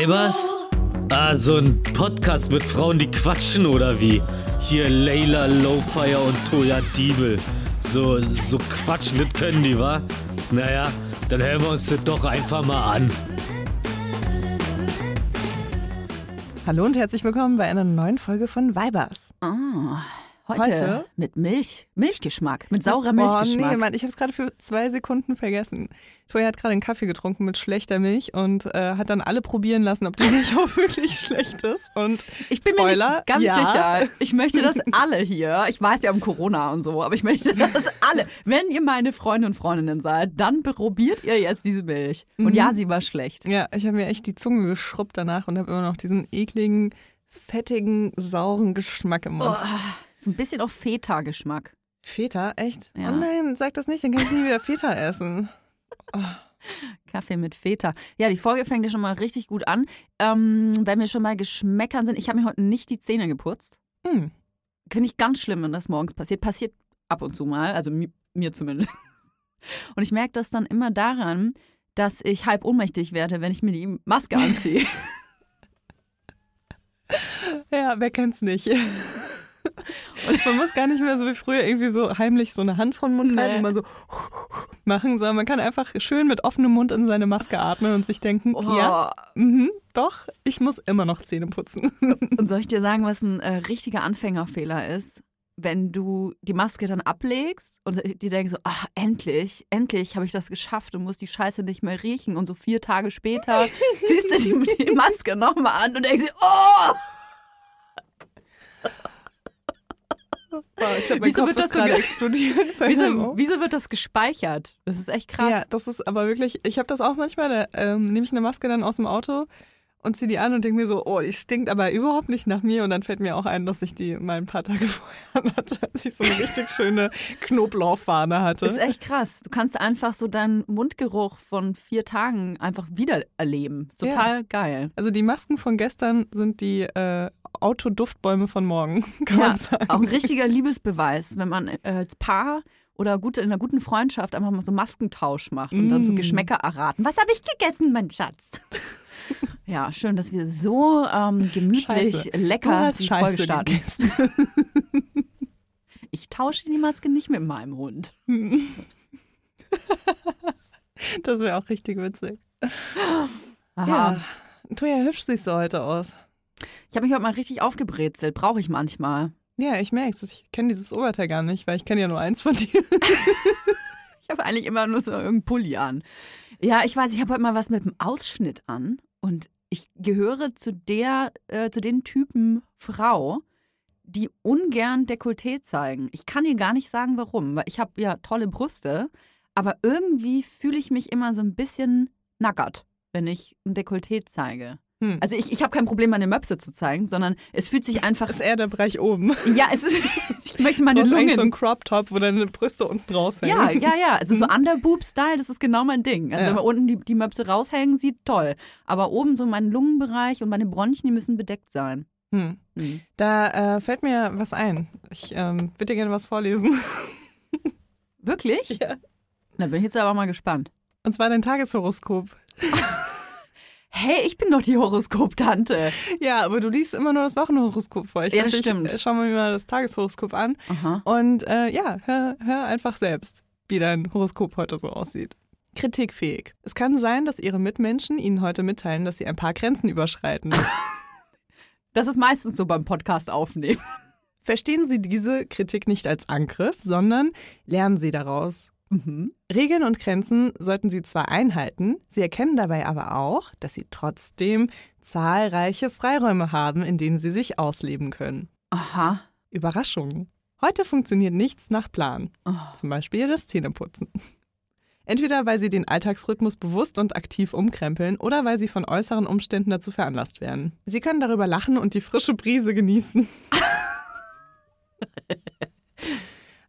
Weibers? Ah, so ein Podcast mit Frauen, die quatschen oder wie? Hier Layla Lowfire und Toya Diebel. So, so quatschen, das können die, wa? Naja, dann hören wir uns das doch einfach mal an. Hallo und herzlich willkommen bei einer neuen Folge von Weibers. Ah, heute, Heute? mit Milch, Milchgeschmack, mit saurer Oh Milchgeschmack. nee, Mann, ich habe es gerade für zwei Sekunden vergessen. Toya hat gerade einen Kaffee getrunken mit schlechter Milch und äh, hat dann alle probieren lassen, ob die Milch auch wirklich schlecht ist. Und ich bin Spoiler, mir nicht ganz ja. sicher. Ich möchte das alle hier. Ich weiß ja um Corona und so, aber ich möchte das alle. Wenn ihr meine Freunde und Freundinnen seid, dann probiert ihr jetzt diese Milch. Mhm. Und ja, sie war schlecht. Ja, ich habe mir echt die Zunge geschrubbt danach und habe immer noch diesen ekligen, fettigen, sauren Geschmack im Mund. Oh, so ein bisschen auch Feta-Geschmack. Feta? Echt? Ja. Oh nein, sag das nicht, dann kann ich nie wieder Feta essen. Kaffee mit Feta. Ja, die Folge fängt ja schon mal richtig gut an. Ähm, wenn wir schon mal Geschmäckern sind, ich habe mir heute nicht die Zähne geputzt. Hm. Finde ich ganz schlimm, wenn das morgens passiert. Passiert ab und zu mal, also mi mir zumindest. Und ich merke das dann immer daran, dass ich halb ohnmächtig werde, wenn ich mir die Maske anziehe. Ja, wer kennt's nicht? Und man muss gar nicht mehr so wie früher irgendwie so heimlich so eine Hand von Mund halten und mal so machen, sondern man kann einfach schön mit offenem Mund in seine Maske atmen und sich denken, Oh. ja, mhm, doch, ich muss immer noch Zähne putzen. Und soll ich dir sagen, was ein äh, richtiger Anfängerfehler ist? Wenn du die Maske dann ablegst und die denken so, ach, endlich, endlich habe ich das geschafft und muss die Scheiße nicht mehr riechen. Und so vier Tage später ziehst du die, die Maske nochmal an und denkst dir, oh! Wow, Wieso Kopf wird das so gerade ge- explodiert. Wieso, wieso wird das gespeichert? Das ist echt krass. Ja, das ist aber wirklich, ich habe das auch manchmal, da ähm, nehme ich eine Maske dann aus dem Auto und ziehe die an und denke mir so, oh, die stinkt aber überhaupt nicht nach mir. Und dann fällt mir auch ein, dass ich die mal ein paar Tage vorher hatte, als ich so eine richtig schöne Knoblauchfahne hatte. Das ist echt krass. Du kannst einfach so deinen Mundgeruch von vier Tagen einfach wieder erleben. Ist Total geil. Also die Masken von gestern sind die äh, Autoduftbäume von morgen, kann man sagen. auch ein richtiger Liebesbeweis, wenn man äh, als Paar oder gut, in einer guten Freundschaft einfach mal so Maskentausch macht und dann so Mm. Geschmäcker erraten. Was habe ich gegessen, mein Schatz? ja, schön, dass wir so ähm, gemütlich, Scheiße. Lecker die Folge Scheiße starten. Ich tausche die Maske nicht mit meinem Hund. Das wäre auch richtig witzig. Aha. Ja. Toja, hübsch siehst du heute aus. Ich habe mich heute mal richtig aufgebrezelt. Brauche ich manchmal. Ja, ich merk's. Ich kenne dieses Oberteil gar nicht, weil ich kenne ja nur eins von dir. Ich habe eigentlich immer nur so irgendeinen Pulli an. Ja, ich weiß, ich habe heute mal was mit dem Ausschnitt an und ich gehöre zu der, äh, zu den Typen Frau, die ungern Dekolleté zeigen. Ich kann dir gar nicht sagen, warum, weil ich habe ja tolle Brüste, aber irgendwie fühle ich mich immer so ein bisschen nackert, wenn ich ein Dekolleté zeige. Hm. Also ich, ich habe kein Problem, meine Möpse zu zeigen, sondern es fühlt sich einfach. ist eher der Bereich oben. ja, es ist. ich möchte meine Du hast Lungen. so ein Crop-Top, wo deine Brüste unten raushängen. Ja, ja, ja. Also so Underboob-Style, das ist genau mein Ding. Also Ja. wenn man unten die, die Möpse raushängen sieht, toll. Aber oben so mein Lungenbereich und meine Bronchien, die müssen bedeckt sein. Hm. Hm. Da äh, fällt mir was ein. Ich ähm, würde dir gerne was vorlesen. Wirklich? Ja. Da bin ich jetzt aber mal gespannt. Und zwar dein Tageshoroskop. Hey, ich bin doch die Horoskop-Tante. Ja, aber du liest immer nur das Wochenhoroskop vor. Ich Ja, das dachte, stimmt. Ich, schau mir mal das Tageshoroskop an. Aha. Und äh, ja, hör, hör einfach selbst, wie dein Horoskop heute so aussieht. Kritikfähig. Es kann sein, dass Ihre Mitmenschen Ihnen heute mitteilen, dass Sie ein paar Grenzen überschreiten. Das ist meistens so beim Podcast aufnehmen. Verstehen Sie diese Kritik nicht als Angriff, sondern lernen Sie daraus. Mhm. Regeln und Grenzen sollten Sie zwar einhalten, Sie erkennen dabei aber auch, dass Sie trotzdem zahlreiche Freiräume haben, in denen Sie sich ausleben können. Aha. Überraschung. Heute funktioniert nichts nach Plan. Oh. Zum Beispiel das Zähneputzen. Entweder weil Sie den Alltagsrhythmus bewusst und aktiv umkrempeln oder weil Sie von äußeren Umständen dazu veranlasst werden. Sie können darüber lachen und die frische Brise genießen.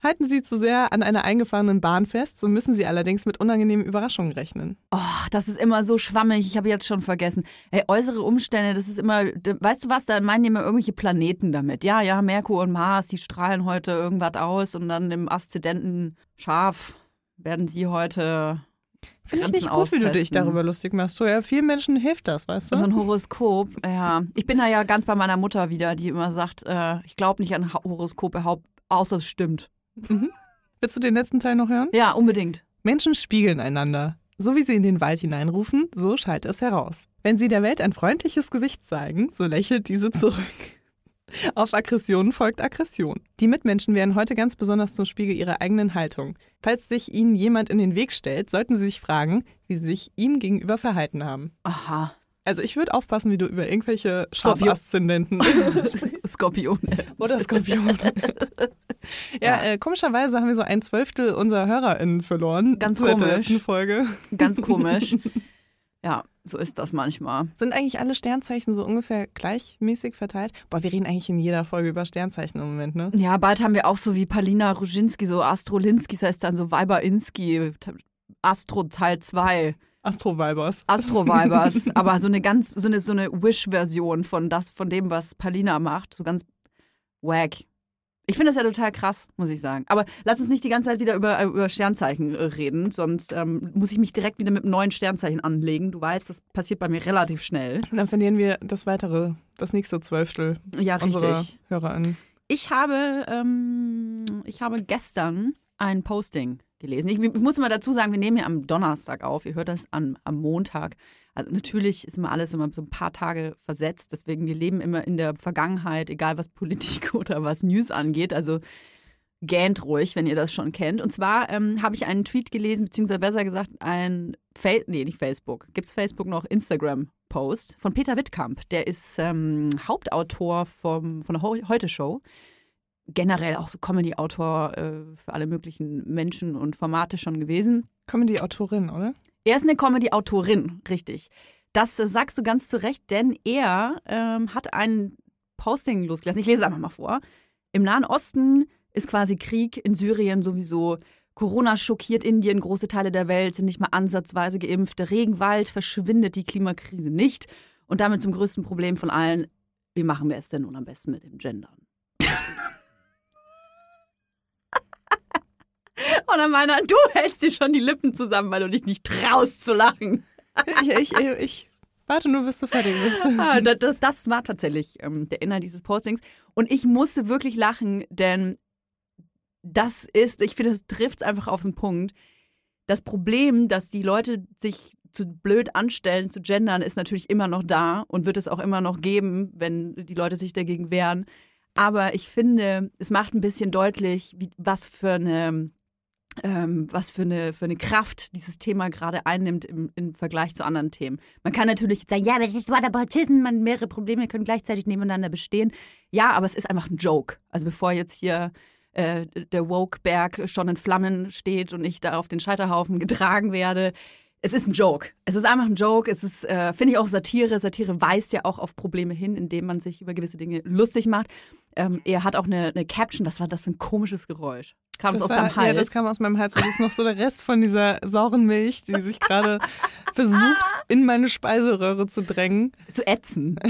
Halten Sie zu sehr an einer eingefahrenen Bahn fest, so müssen Sie allerdings mit unangenehmen Überraschungen rechnen. Oh, das ist immer so schwammig. Ich habe jetzt schon vergessen. Hey, äußere Umstände, das ist immer, weißt du was, da meinen die immer irgendwelche Planeten damit. Ja, ja, Merkur und Mars, die strahlen heute irgendwas aus und dann im Aszendenten Schaf werden sie heute Finde ich nicht gut, wie du dich austesten. darüber lustig machst. So, ja, vielen Menschen hilft das, weißt So du? ein Horoskop, ja. Ich bin da ja ganz bei meiner Mutter wieder, die immer sagt, äh, ich glaube nicht an Horoskope, außer es stimmt. Willst du den letzten Teil noch hören? Ja, unbedingt. Menschen spiegeln einander. So wie sie in den Wald hineinrufen, so schallt es heraus. Wenn sie der Welt ein freundliches Gesicht zeigen, so lächelt diese zurück. Auf Aggression folgt Aggression. Die Mitmenschen werden heute ganz besonders zum Spiegel ihrer eigenen Haltung. Falls sich ihnen jemand in den Weg stellt, sollten sie sich fragen, wie sie sich ihm gegenüber verhalten haben. Aha. Also ich würde aufpassen, wie du über irgendwelche Schafaszendenten Skorpion. oder Skorpione. ja, Äh, komischerweise haben wir so ein Zwölftel unserer HörerInnen verloren. Ganz seit der komisch. letzten Folge. Ganz komisch. Ja, so ist das manchmal. Sind eigentlich alle Sternzeichen so ungefähr gleichmäßig verteilt? Boah, wir reden eigentlich in jeder Folge über Sternzeichen im Moment, ne? Ja, bald haben wir auch so wie Palina Ruzinski, so Astrolinski, das heißt dann so Weiberinski, Astro Teil 2, Astro-Vibers. Astro-Vibers, aber so eine ganz, so eine, so eine Wish-Version von das, von dem, was Palina macht, so ganz wack. Ich finde das ja total krass, muss ich sagen. Aber lass uns nicht die ganze Zeit wieder über, über Sternzeichen äh, reden, sonst ähm, muss ich mich direkt wieder mit einem neuen Sternzeichen anlegen. Du weißt, das passiert bei mir relativ schnell. Und dann verlieren wir das weitere, das nächste Zwölftel Ja, richtig. HörerInnen. Ich habe, ähm, ich habe gestern ein Posting gelesen. Ich, ich muss mal dazu sagen, wir nehmen ja am Donnerstag auf. Ihr hört das an, am Montag. Also natürlich ist immer alles immer so ein paar Tage versetzt. Deswegen, wir leben immer in der Vergangenheit, egal was Politik oder was News angeht. Also gähnt ruhig, wenn ihr das schon kennt. Und zwar ähm, habe ich einen Tweet gelesen, beziehungsweise besser gesagt ein, Fa nee, nicht Facebook, gibt es Facebook noch, Instagram-Post von Peter Wittkamp. Der ist ähm, Hauptautor vom, von der Heu- Heute-Show. Generell auch so Comedy-Autor äh, für alle möglichen Menschen und Formate schon gewesen. Comedy-Autorin, oder? Er ist eine Comedy-Autorin, richtig. Das äh, sagst du ganz zu Recht, denn er ähm, hat ein Posting losgelassen. Ich lese es einfach mal vor. Im Nahen Osten ist quasi Krieg, in Syrien sowieso. Corona schockiert Indien, große Teile der Welt sind nicht mal ansatzweise geimpft. Der Regenwald verschwindet die Klimakrise nicht. Und damit zum größten Problem von allen, wie machen wir es denn nun am besten mit dem Gendern? Und dann meiner, du hältst dir schon die Lippen zusammen, weil du dich nicht traust zu lachen. Ich, ich, ich, warte nur, bis du fertig bist. Ah, das, das, das war tatsächlich ähm, der Inhalt dieses Postings. Und ich musste wirklich lachen, denn das ist, ich finde, das trifft es einfach auf den Punkt. Das Problem, dass die Leute sich zu blöd anstellen, zu gendern, ist natürlich immer noch da und wird es auch immer noch geben, wenn die Leute sich dagegen wehren. Aber ich finde, es macht ein bisschen deutlich, wie, was für eine ähm, was für eine, für eine Kraft dieses Thema gerade einnimmt im, im Vergleich zu anderen Themen. Man kann natürlich sagen, ja, das ist Whataboutism, man mehrere Probleme können gleichzeitig nebeneinander bestehen. Ja, aber es ist einfach ein Joke. Also bevor jetzt hier äh, der Woke-Berg schon in Flammen steht und ich da auf den Scheiterhaufen getragen werde, es ist ein Joke. Es ist einfach ein Joke. Es ist, äh, finde ich, auch Satire. Satire weist ja auch auf Probleme hin, indem man sich über gewisse Dinge lustig macht. Ähm, er hat auch eine, eine Caption, was war das für ein komisches Geräusch? Kam das, aus deinem Hals? Ja, das kam aus meinem Hals. Das ist noch so der Rest von dieser sauren Milch, die sich gerade versucht, in meine Speiseröhre zu drängen. zu ätzen.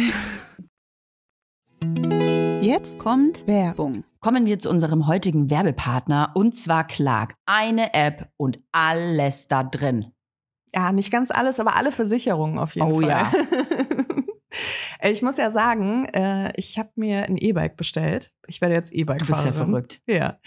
Jetzt Kommt Werbung. kommen wir zu unserem heutigen Werbepartner und zwar Clark. Eine App und alles da drin. Ja, nicht ganz alles, aber alle Versicherungen auf jeden Oh Fall. ja. ich muss ja sagen, äh, ich habe mir ein E-Bike bestellt. Ich werde jetzt Du bist ja verrückt. Ja.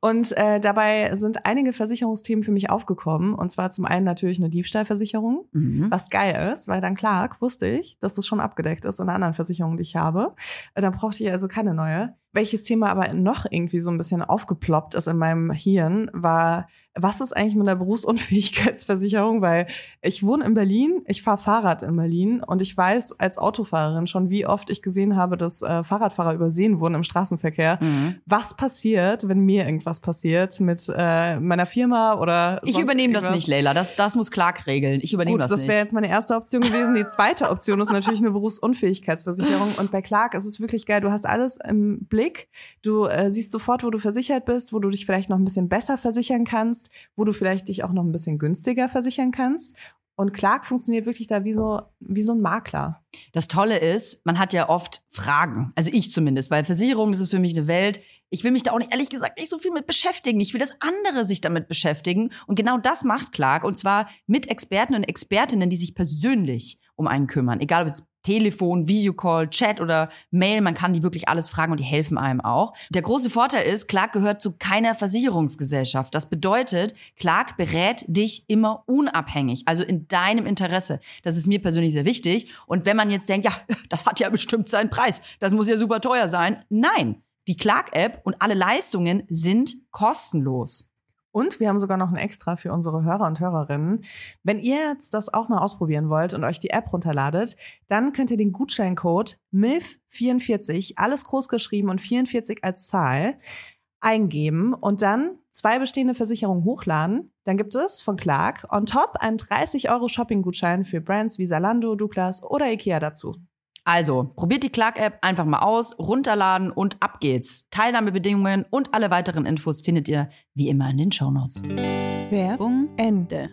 Und äh, dabei sind einige Versicherungsthemen für mich aufgekommen. Und zwar zum einen natürlich eine Diebstahlversicherung, Mhm. was geil ist, weil dann Clark wusste ich, dass das schon abgedeckt ist in einer anderen Versicherung, die ich habe. Äh, Dann brauchte ich also keine neue. Welches Thema aber noch irgendwie so ein bisschen aufgeploppt ist in meinem Hirn, war, was ist eigentlich mit der Berufsunfähigkeitsversicherung? Weil ich wohne in Berlin, ich fahre Fahrrad in Berlin und ich weiß als Autofahrerin schon, wie oft ich gesehen habe, dass äh, Fahrradfahrer übersehen wurden im Straßenverkehr. Mhm. Was passiert, wenn mir irgendwas passiert mit äh, meiner Firma oder Ich übernehme das irgendwas? nicht, Leila. Das, das muss Clark regeln. Ich übernehme Gut, das, das nicht. wäre jetzt meine erste Option gewesen. Die zweite Option ist natürlich eine Berufsunfähigkeitsversicherung. Und bei Clark ist es wirklich geil. Du hast alles im Blick. Du äh, siehst sofort, wo du versichert bist, wo du dich vielleicht noch ein bisschen besser versichern kannst, wo du vielleicht dich auch noch ein bisschen günstiger versichern kannst. Und Clark funktioniert wirklich da wie so, wie so ein Makler. Das Tolle ist, man hat ja oft Fragen. Also ich zumindest, weil Versicherung, das ist für mich eine Welt. ich will mich da auch nicht, ehrlich gesagt nicht so viel mit beschäftigen. Ich will, dass andere sich damit beschäftigen. Und genau das macht Clark. Und zwar mit Experten und Expertinnen, die sich persönlich um einen kümmern. Egal ob jetzt Telefon, Videocall, Chat oder Mail, man kann die wirklich alles fragen und die helfen einem auch. Der große Vorteil ist, Clark gehört zu keiner Versicherungsgesellschaft. Das bedeutet, Clark berät dich immer unabhängig, also in deinem Interesse. Das ist mir persönlich sehr wichtig. Und wenn man jetzt denkt, ja, das hat ja bestimmt seinen Preis, das muss ja super teuer sein. Nein, die Clark-App und alle Leistungen sind kostenlos. Und wir haben sogar noch ein Extra für unsere Hörer und Hörerinnen. Wenn ihr jetzt das auch mal ausprobieren wollt und euch die App runterladet, dann könnt ihr den Gutscheincode MILF44, alles groß geschrieben und 44 als Zahl, eingeben und dann zwei bestehende Versicherungen hochladen. Dann gibt es von Clark on top einen 30 Euro Shopping-Gutschein für Brands wie Zalando, Douglas oder Ikea dazu. Also, probiert die Clark-App einfach mal aus, runterladen und ab geht's. Teilnahmebedingungen und alle weiteren Infos findet ihr wie immer in den Shownotes. Werbung Ende.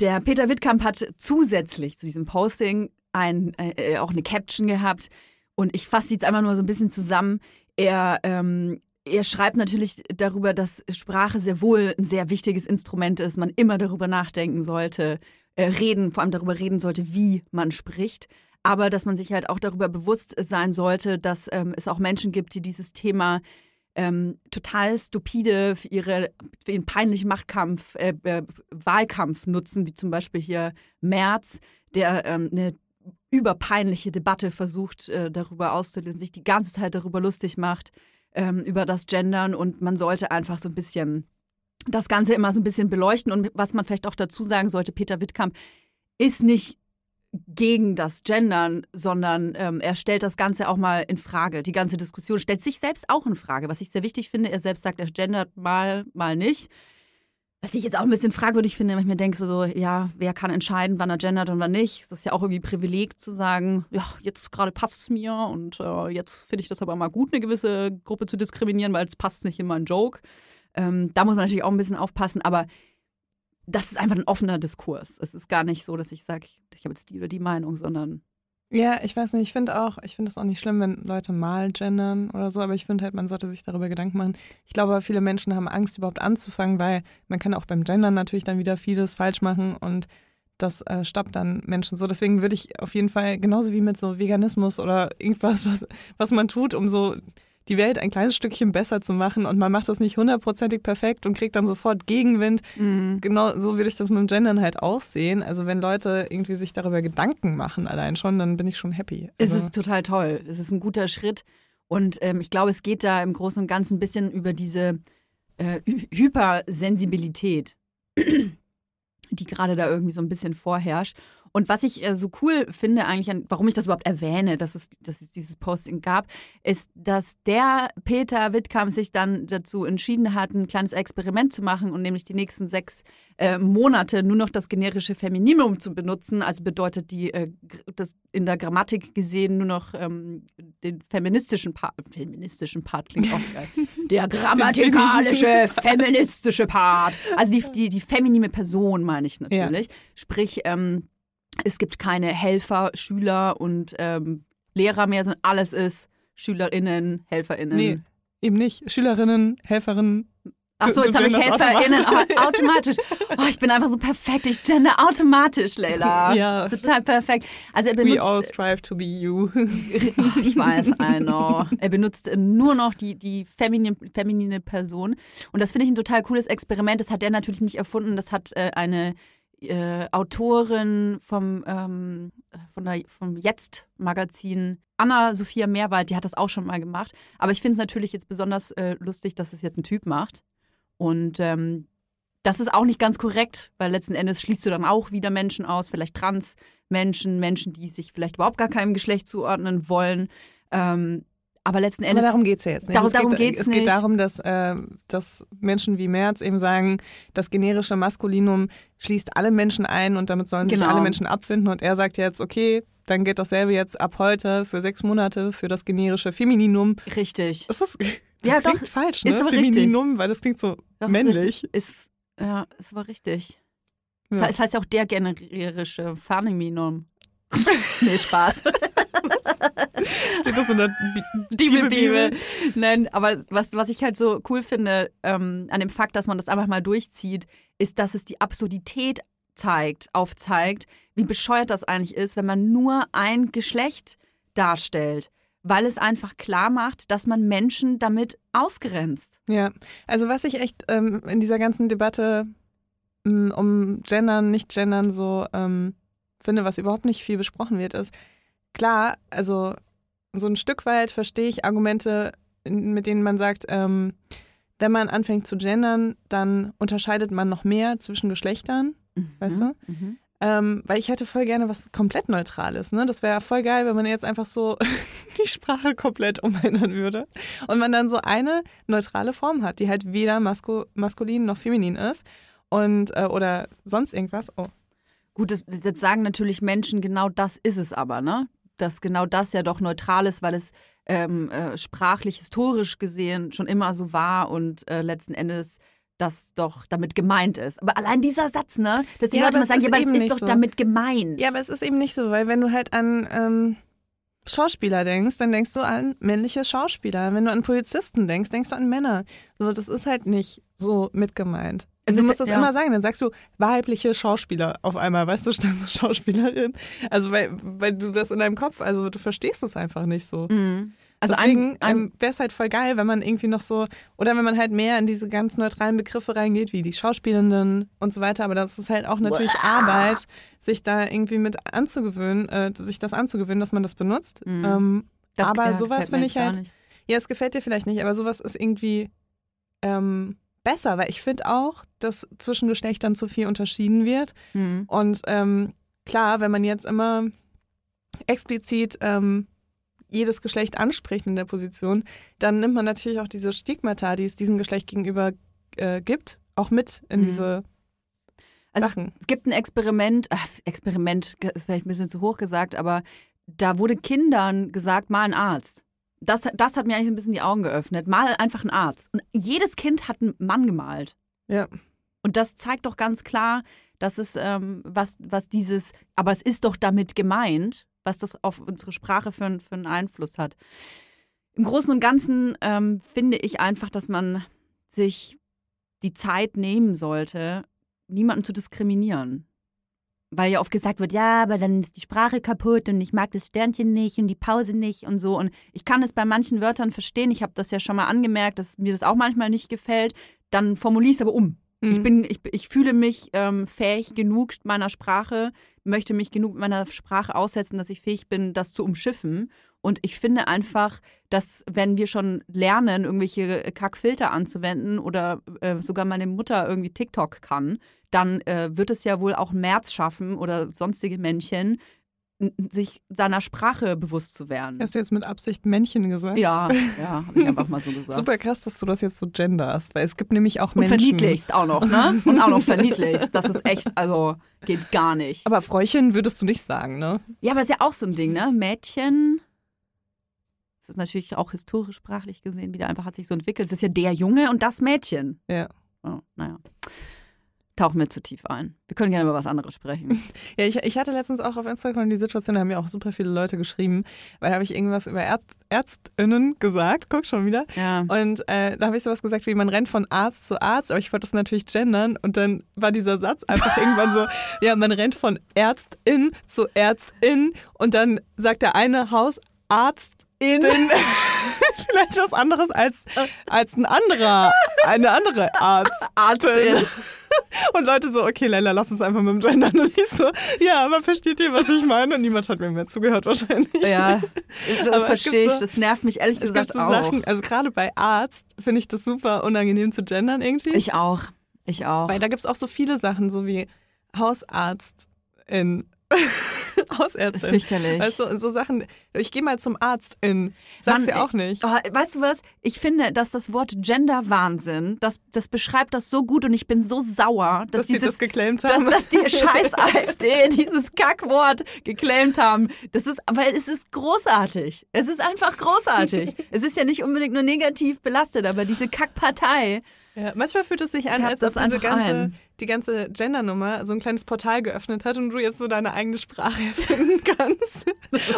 Der Peter Wittkamp hat zusätzlich zu diesem Posting ein, äh, auch eine Caption gehabt und ich fasse jetzt einfach nur so ein bisschen zusammen. Er, ähm, er schreibt natürlich darüber, dass Sprache sehr wohl ein sehr wichtiges Instrument ist, man immer darüber nachdenken sollte, äh, reden, vor allem darüber reden sollte, wie man spricht aber dass man sich halt auch darüber bewusst sein sollte, dass ähm, es auch Menschen gibt, die dieses Thema ähm, total stupide für, ihre, für ihren peinlichen Machtkampf, äh, äh, Wahlkampf nutzen, wie zum Beispiel hier Merz, der ähm, eine überpeinliche Debatte versucht, äh, darüber auszulösen, sich die ganze Zeit darüber lustig macht, ähm, über das Gendern. Und man sollte einfach so ein bisschen das Ganze immer so ein bisschen beleuchten. Und was man vielleicht auch dazu sagen sollte, Peter Wittkamp ist nicht gegen das Gendern, sondern ähm, er stellt das Ganze auch mal in Frage. Die ganze Diskussion stellt sich selbst auch in Frage, was ich sehr wichtig finde. Er selbst sagt, er gendert mal, mal nicht. Was ich jetzt auch ein bisschen fragwürdig finde, wenn ich mir denke, so, ja, wer kann entscheiden, wann er gendert und wann nicht. Das ist ja auch irgendwie Privileg zu sagen, ja, jetzt gerade passt es mir und äh, jetzt finde ich das aber mal gut, eine gewisse Gruppe zu diskriminieren, weil es passt nicht in meinen Joke. Ähm, da muss man natürlich auch ein bisschen aufpassen, aber das ist einfach ein offener Diskurs. Es ist gar nicht so, dass ich sage, ich habe jetzt die oder die Meinung, sondern. Ja, ich weiß nicht, ich finde auch, ich finde es auch nicht schlimm, wenn Leute mal gendern oder so, aber ich finde halt, man sollte sich darüber Gedanken machen. Ich glaube, viele Menschen haben Angst, überhaupt anzufangen, weil man kann auch beim Gendern natürlich dann wieder vieles falsch machen und das äh, stoppt dann Menschen so. Deswegen würde ich auf jeden Fall, genauso wie mit so Veganismus oder irgendwas, was, was man tut, um so die Welt ein kleines Stückchen besser zu machen und man macht das nicht hundertprozentig perfekt und kriegt dann sofort Gegenwind. Mhm. Genau so würde ich das mit dem Gendern halt auch sehen. Also wenn Leute irgendwie sich darüber Gedanken machen allein schon, dann bin ich schon happy. Also es ist total toll. Es ist ein guter Schritt. Und ähm, ich glaube, es geht da im Großen und Ganzen ein bisschen über diese äh, Hypersensibilität, die gerade da irgendwie so ein bisschen vorherrscht. Und was ich äh, so cool finde eigentlich, warum ich das überhaupt erwähne, dass es, dass es dieses Posting gab, ist, dass der Peter Wittkamp sich dann dazu entschieden hat, ein kleines Experiment zu machen und nämlich die nächsten sechs äh, Monate nur noch das generische Femininum zu benutzen. Also bedeutet die, äh, das in der Grammatik gesehen nur noch ähm, den feministischen Part. Feministischen Part klingt auch geil. Der grammatikalische, feministische Part. Also die, die, die feminine Person meine ich natürlich. Ja. Sprich, ähm, es gibt keine Helfer, Schüler und ähm, Lehrer mehr, sondern alles ist SchülerInnen, HelferInnen. Nee, eben nicht. Schülerinnen, Helferinnen. Achso, jetzt habe ich HelferInnen automatisch. automatisch. Oh, ich bin einfach so perfekt. Ich gender automatisch, Leila. ja. Total perfekt. Also er benutzt, We all strive to be you. oh, ich weiß, I know. Er benutzt nur noch die, die feminine, feminine Person. Und das finde ich ein total cooles Experiment. Das hat er natürlich nicht erfunden. Das hat äh, eine äh, Autorin vom, ähm, von der, vom Jetzt-Magazin, Anna-Sophia Meerwald, die hat das auch schon mal gemacht. Aber ich finde es natürlich jetzt besonders äh, lustig, dass es jetzt ein Typ macht. Und ähm, das ist auch nicht ganz korrekt, weil letzten Endes schließt du dann auch wieder Menschen aus, vielleicht Trans-Menschen, Menschen, die sich vielleicht überhaupt gar keinem Geschlecht zuordnen wollen. Ähm, aber letzten Endes. Aber darum geht es ja jetzt nicht. Darum, darum geht, es nicht. Es geht darum, dass, äh, dass Menschen wie Merz eben sagen, das generische Maskulinum schließt alle Menschen ein und damit sollen genau. sich alle Menschen abfinden. Und er sagt jetzt, okay, dann geht dasselbe jetzt ab heute für sechs Monate für das generische Femininum. Richtig. Das, ist, das ja, klingt doch, falsch, ne? Ist aber Femininum, richtig. weil das klingt so doch, männlich. Ist, ist, ja, ist aber richtig. Ja. Das heißt ja auch der generische Femininum. nee, Spaß. Steht das in der Bi- Diebelbibel. Nein, aber was, was ich halt so cool finde ähm, an dem Fakt, dass man das einfach mal durchzieht, ist, dass es die Absurdität zeigt, aufzeigt, wie bescheuert das eigentlich ist, wenn man nur ein Geschlecht darstellt, weil es einfach klar macht, dass man Menschen damit ausgrenzt. Ja, also was ich echt ähm, in dieser ganzen Debatte m, um Gendern, Nicht-Gendern so ähm, finde, was überhaupt nicht viel besprochen wird, ist klar, also so ein Stück weit verstehe ich Argumente, mit denen man sagt, ähm, wenn man anfängt zu gendern, dann unterscheidet man noch mehr zwischen Geschlechtern, weißt du? Mhm. Ähm, weil ich hätte voll gerne was komplett Neutrales. Ne? Das wäre voll geil, wenn man jetzt einfach so die Sprache komplett umändern würde. Und man dann so eine neutrale Form hat, die halt weder masko maskulin noch feminin ist. Und, äh, oder sonst irgendwas. Oh. Gut, das, das sagen natürlich Menschen, genau das ist es aber, ne? Dass genau das ja doch neutral ist, weil es ähm, äh, sprachlich, historisch gesehen schon immer so war und äh, letzten Endes das doch damit gemeint ist. Aber allein dieser Satz, ne? Dass die Ja, Leute mal sagen, ist ja, aber es ist doch so. damit gemeint. Ja, aber es ist eben nicht so, weil wenn du halt an ähm, Schauspieler denkst, dann denkst du an männliche Schauspieler. Wenn du an Polizisten denkst, denkst du an Männer. So, das ist halt nicht so mitgemeint. Also du musst das ja. immer sagen, dann sagst du weibliche Schauspieler auf einmal, weißt du, statt so Schauspielerin. Also weil, weil du das in deinem Kopf, also du verstehst es einfach nicht so. Mhm. Also Deswegen ein, ein, ähm, wäre es halt voll geil, wenn man irgendwie noch so, oder wenn man halt mehr in diese ganz neutralen Begriffe reingeht, wie die Schauspielenden und so weiter. Aber das ist halt auch natürlich Arbeit, sich da irgendwie mit anzugewöhnen, äh, sich das anzugewöhnen, dass man das benutzt. Mhm. Ähm, das, aber ja, sowas gefällt mir finde ich gar halt, nicht. ja, es gefällt dir vielleicht nicht, aber sowas ist irgendwie ähm, besser, weil ich finde auch, dass zwischen Geschlechtern zu viel unterschieden wird. Mhm. Und ähm, klar, wenn man jetzt immer explizit ähm, jedes Geschlecht anspricht in der Position, dann nimmt man natürlich auch diese Stigmata, die es diesem Geschlecht gegenüber äh, gibt, auch mit in Mhm. diese Also Sachen. Es gibt ein Experiment, ach, Experiment ist vielleicht ein bisschen zu hoch gesagt, aber da wurde Kindern gesagt, mal ein Arzt. Das, das hat mir eigentlich ein bisschen die Augen geöffnet. Mal einfach ein Arzt. Und jedes Kind hat einen Mann gemalt. Ja. Und das zeigt doch ganz klar, dass es, ähm, was, was dieses, aber es ist doch damit gemeint, was das auf unsere Sprache für, einen- für einen Einfluss hat. Im Großen und Ganzen ähm, finde ich einfach, dass man sich die Zeit nehmen sollte, niemanden zu diskriminieren. Weil ja oft gesagt wird, ja, aber dann ist die Sprache kaputt und ich mag das Sternchen nicht und die Pause nicht und so. Und ich kann es bei manchen Wörtern verstehen. Ich habe das ja schon mal angemerkt, dass mir das auch manchmal nicht gefällt. Dann formuliere ich es aber um. Ich, Mhm. bin, ich, ich fühle mich ähm, fähig genug meiner Sprache, möchte mich genug meiner Sprache aussetzen, dass ich fähig bin, das zu umschiffen. Und ich finde einfach, dass wenn wir schon lernen, irgendwelche Kackfilter anzuwenden oder äh, sogar meine Mutter irgendwie TikTok kann, dann äh, wird es ja wohl auch März schaffen oder sonstige Männchen, sich seiner Sprache bewusst zu werden. Hast du jetzt mit Absicht Männchen gesagt? Ja, ja, habe ich einfach mal so gesagt. Super krass, dass du das jetzt so genderst, weil es gibt nämlich auch Und Menschen. verniedlichst auch noch, ne? Und auch noch verniedlichst. Das ist echt, also geht gar nicht. Aber Fräuchen würdest du nicht sagen, ne? Ja, aber das ist ja auch so ein Ding, ne? Mädchen. Das ist natürlich auch historisch sprachlich gesehen wieder einfach hat sich so entwickelt. Es ist ja der Junge und das Mädchen. Ja. Oh, naja. Tauchen wir zu tief ein. Wir können gerne über was anderes sprechen. Ja, ich, ich hatte letztens auch auf Instagram die Situation, da haben mir auch super viele Leute geschrieben, weil da habe ich irgendwas über Ärzt, ÄrztInnen gesagt, guck schon wieder. Ja. Und äh, da habe ich sowas gesagt wie, man rennt von Arzt zu Arzt, aber ich wollte das natürlich gendern und dann war dieser Satz einfach irgendwann so, ja, man rennt von Ärztin zu Ärztin und dann sagt der eine Hausarztin vielleicht was anderes als, als ein anderer, eine andere Arzt. Arztin. Und Leute so, okay, Leila, lass uns einfach mit dem Gendern. Und ich so, ja, aber versteht ihr, was ich meine? Und niemand hat mir mehr zugehört wahrscheinlich. Ja, Aber das es verstehe ich. so- Das nervt mich ehrlich Es gesagt so auch. Sachen, also gerade bei Arzt finde ich das super unangenehm zu gendern irgendwie. Ich auch. Ich auch. Weil da gibt es auch so viele Sachen, so wie Hausarzt-in. Hausärztin. Fürchterlich. Weißt du, so Sachen, ich gehe mal zum Arzt in. Sagst du ja auch nicht. Oh, weißt du was? Ich finde, dass das Wort Gender-Wahnsinn, das, das beschreibt das so gut und ich bin so sauer, dass, dass sie dieses das geclaimt dass, haben. dass die scheiß AfD dieses Kackwort geclaimt haben. Das ist, aber es ist großartig. Es ist einfach großartig. es ist ja nicht unbedingt nur negativ belastet, aber diese Kackpartei, Ja, manchmal fühlt es sich an, als ob diese ganze, ein. die ganze Gender-Nummer so ein kleines Portal geöffnet hat und du jetzt so deine eigene Sprache erfinden kannst.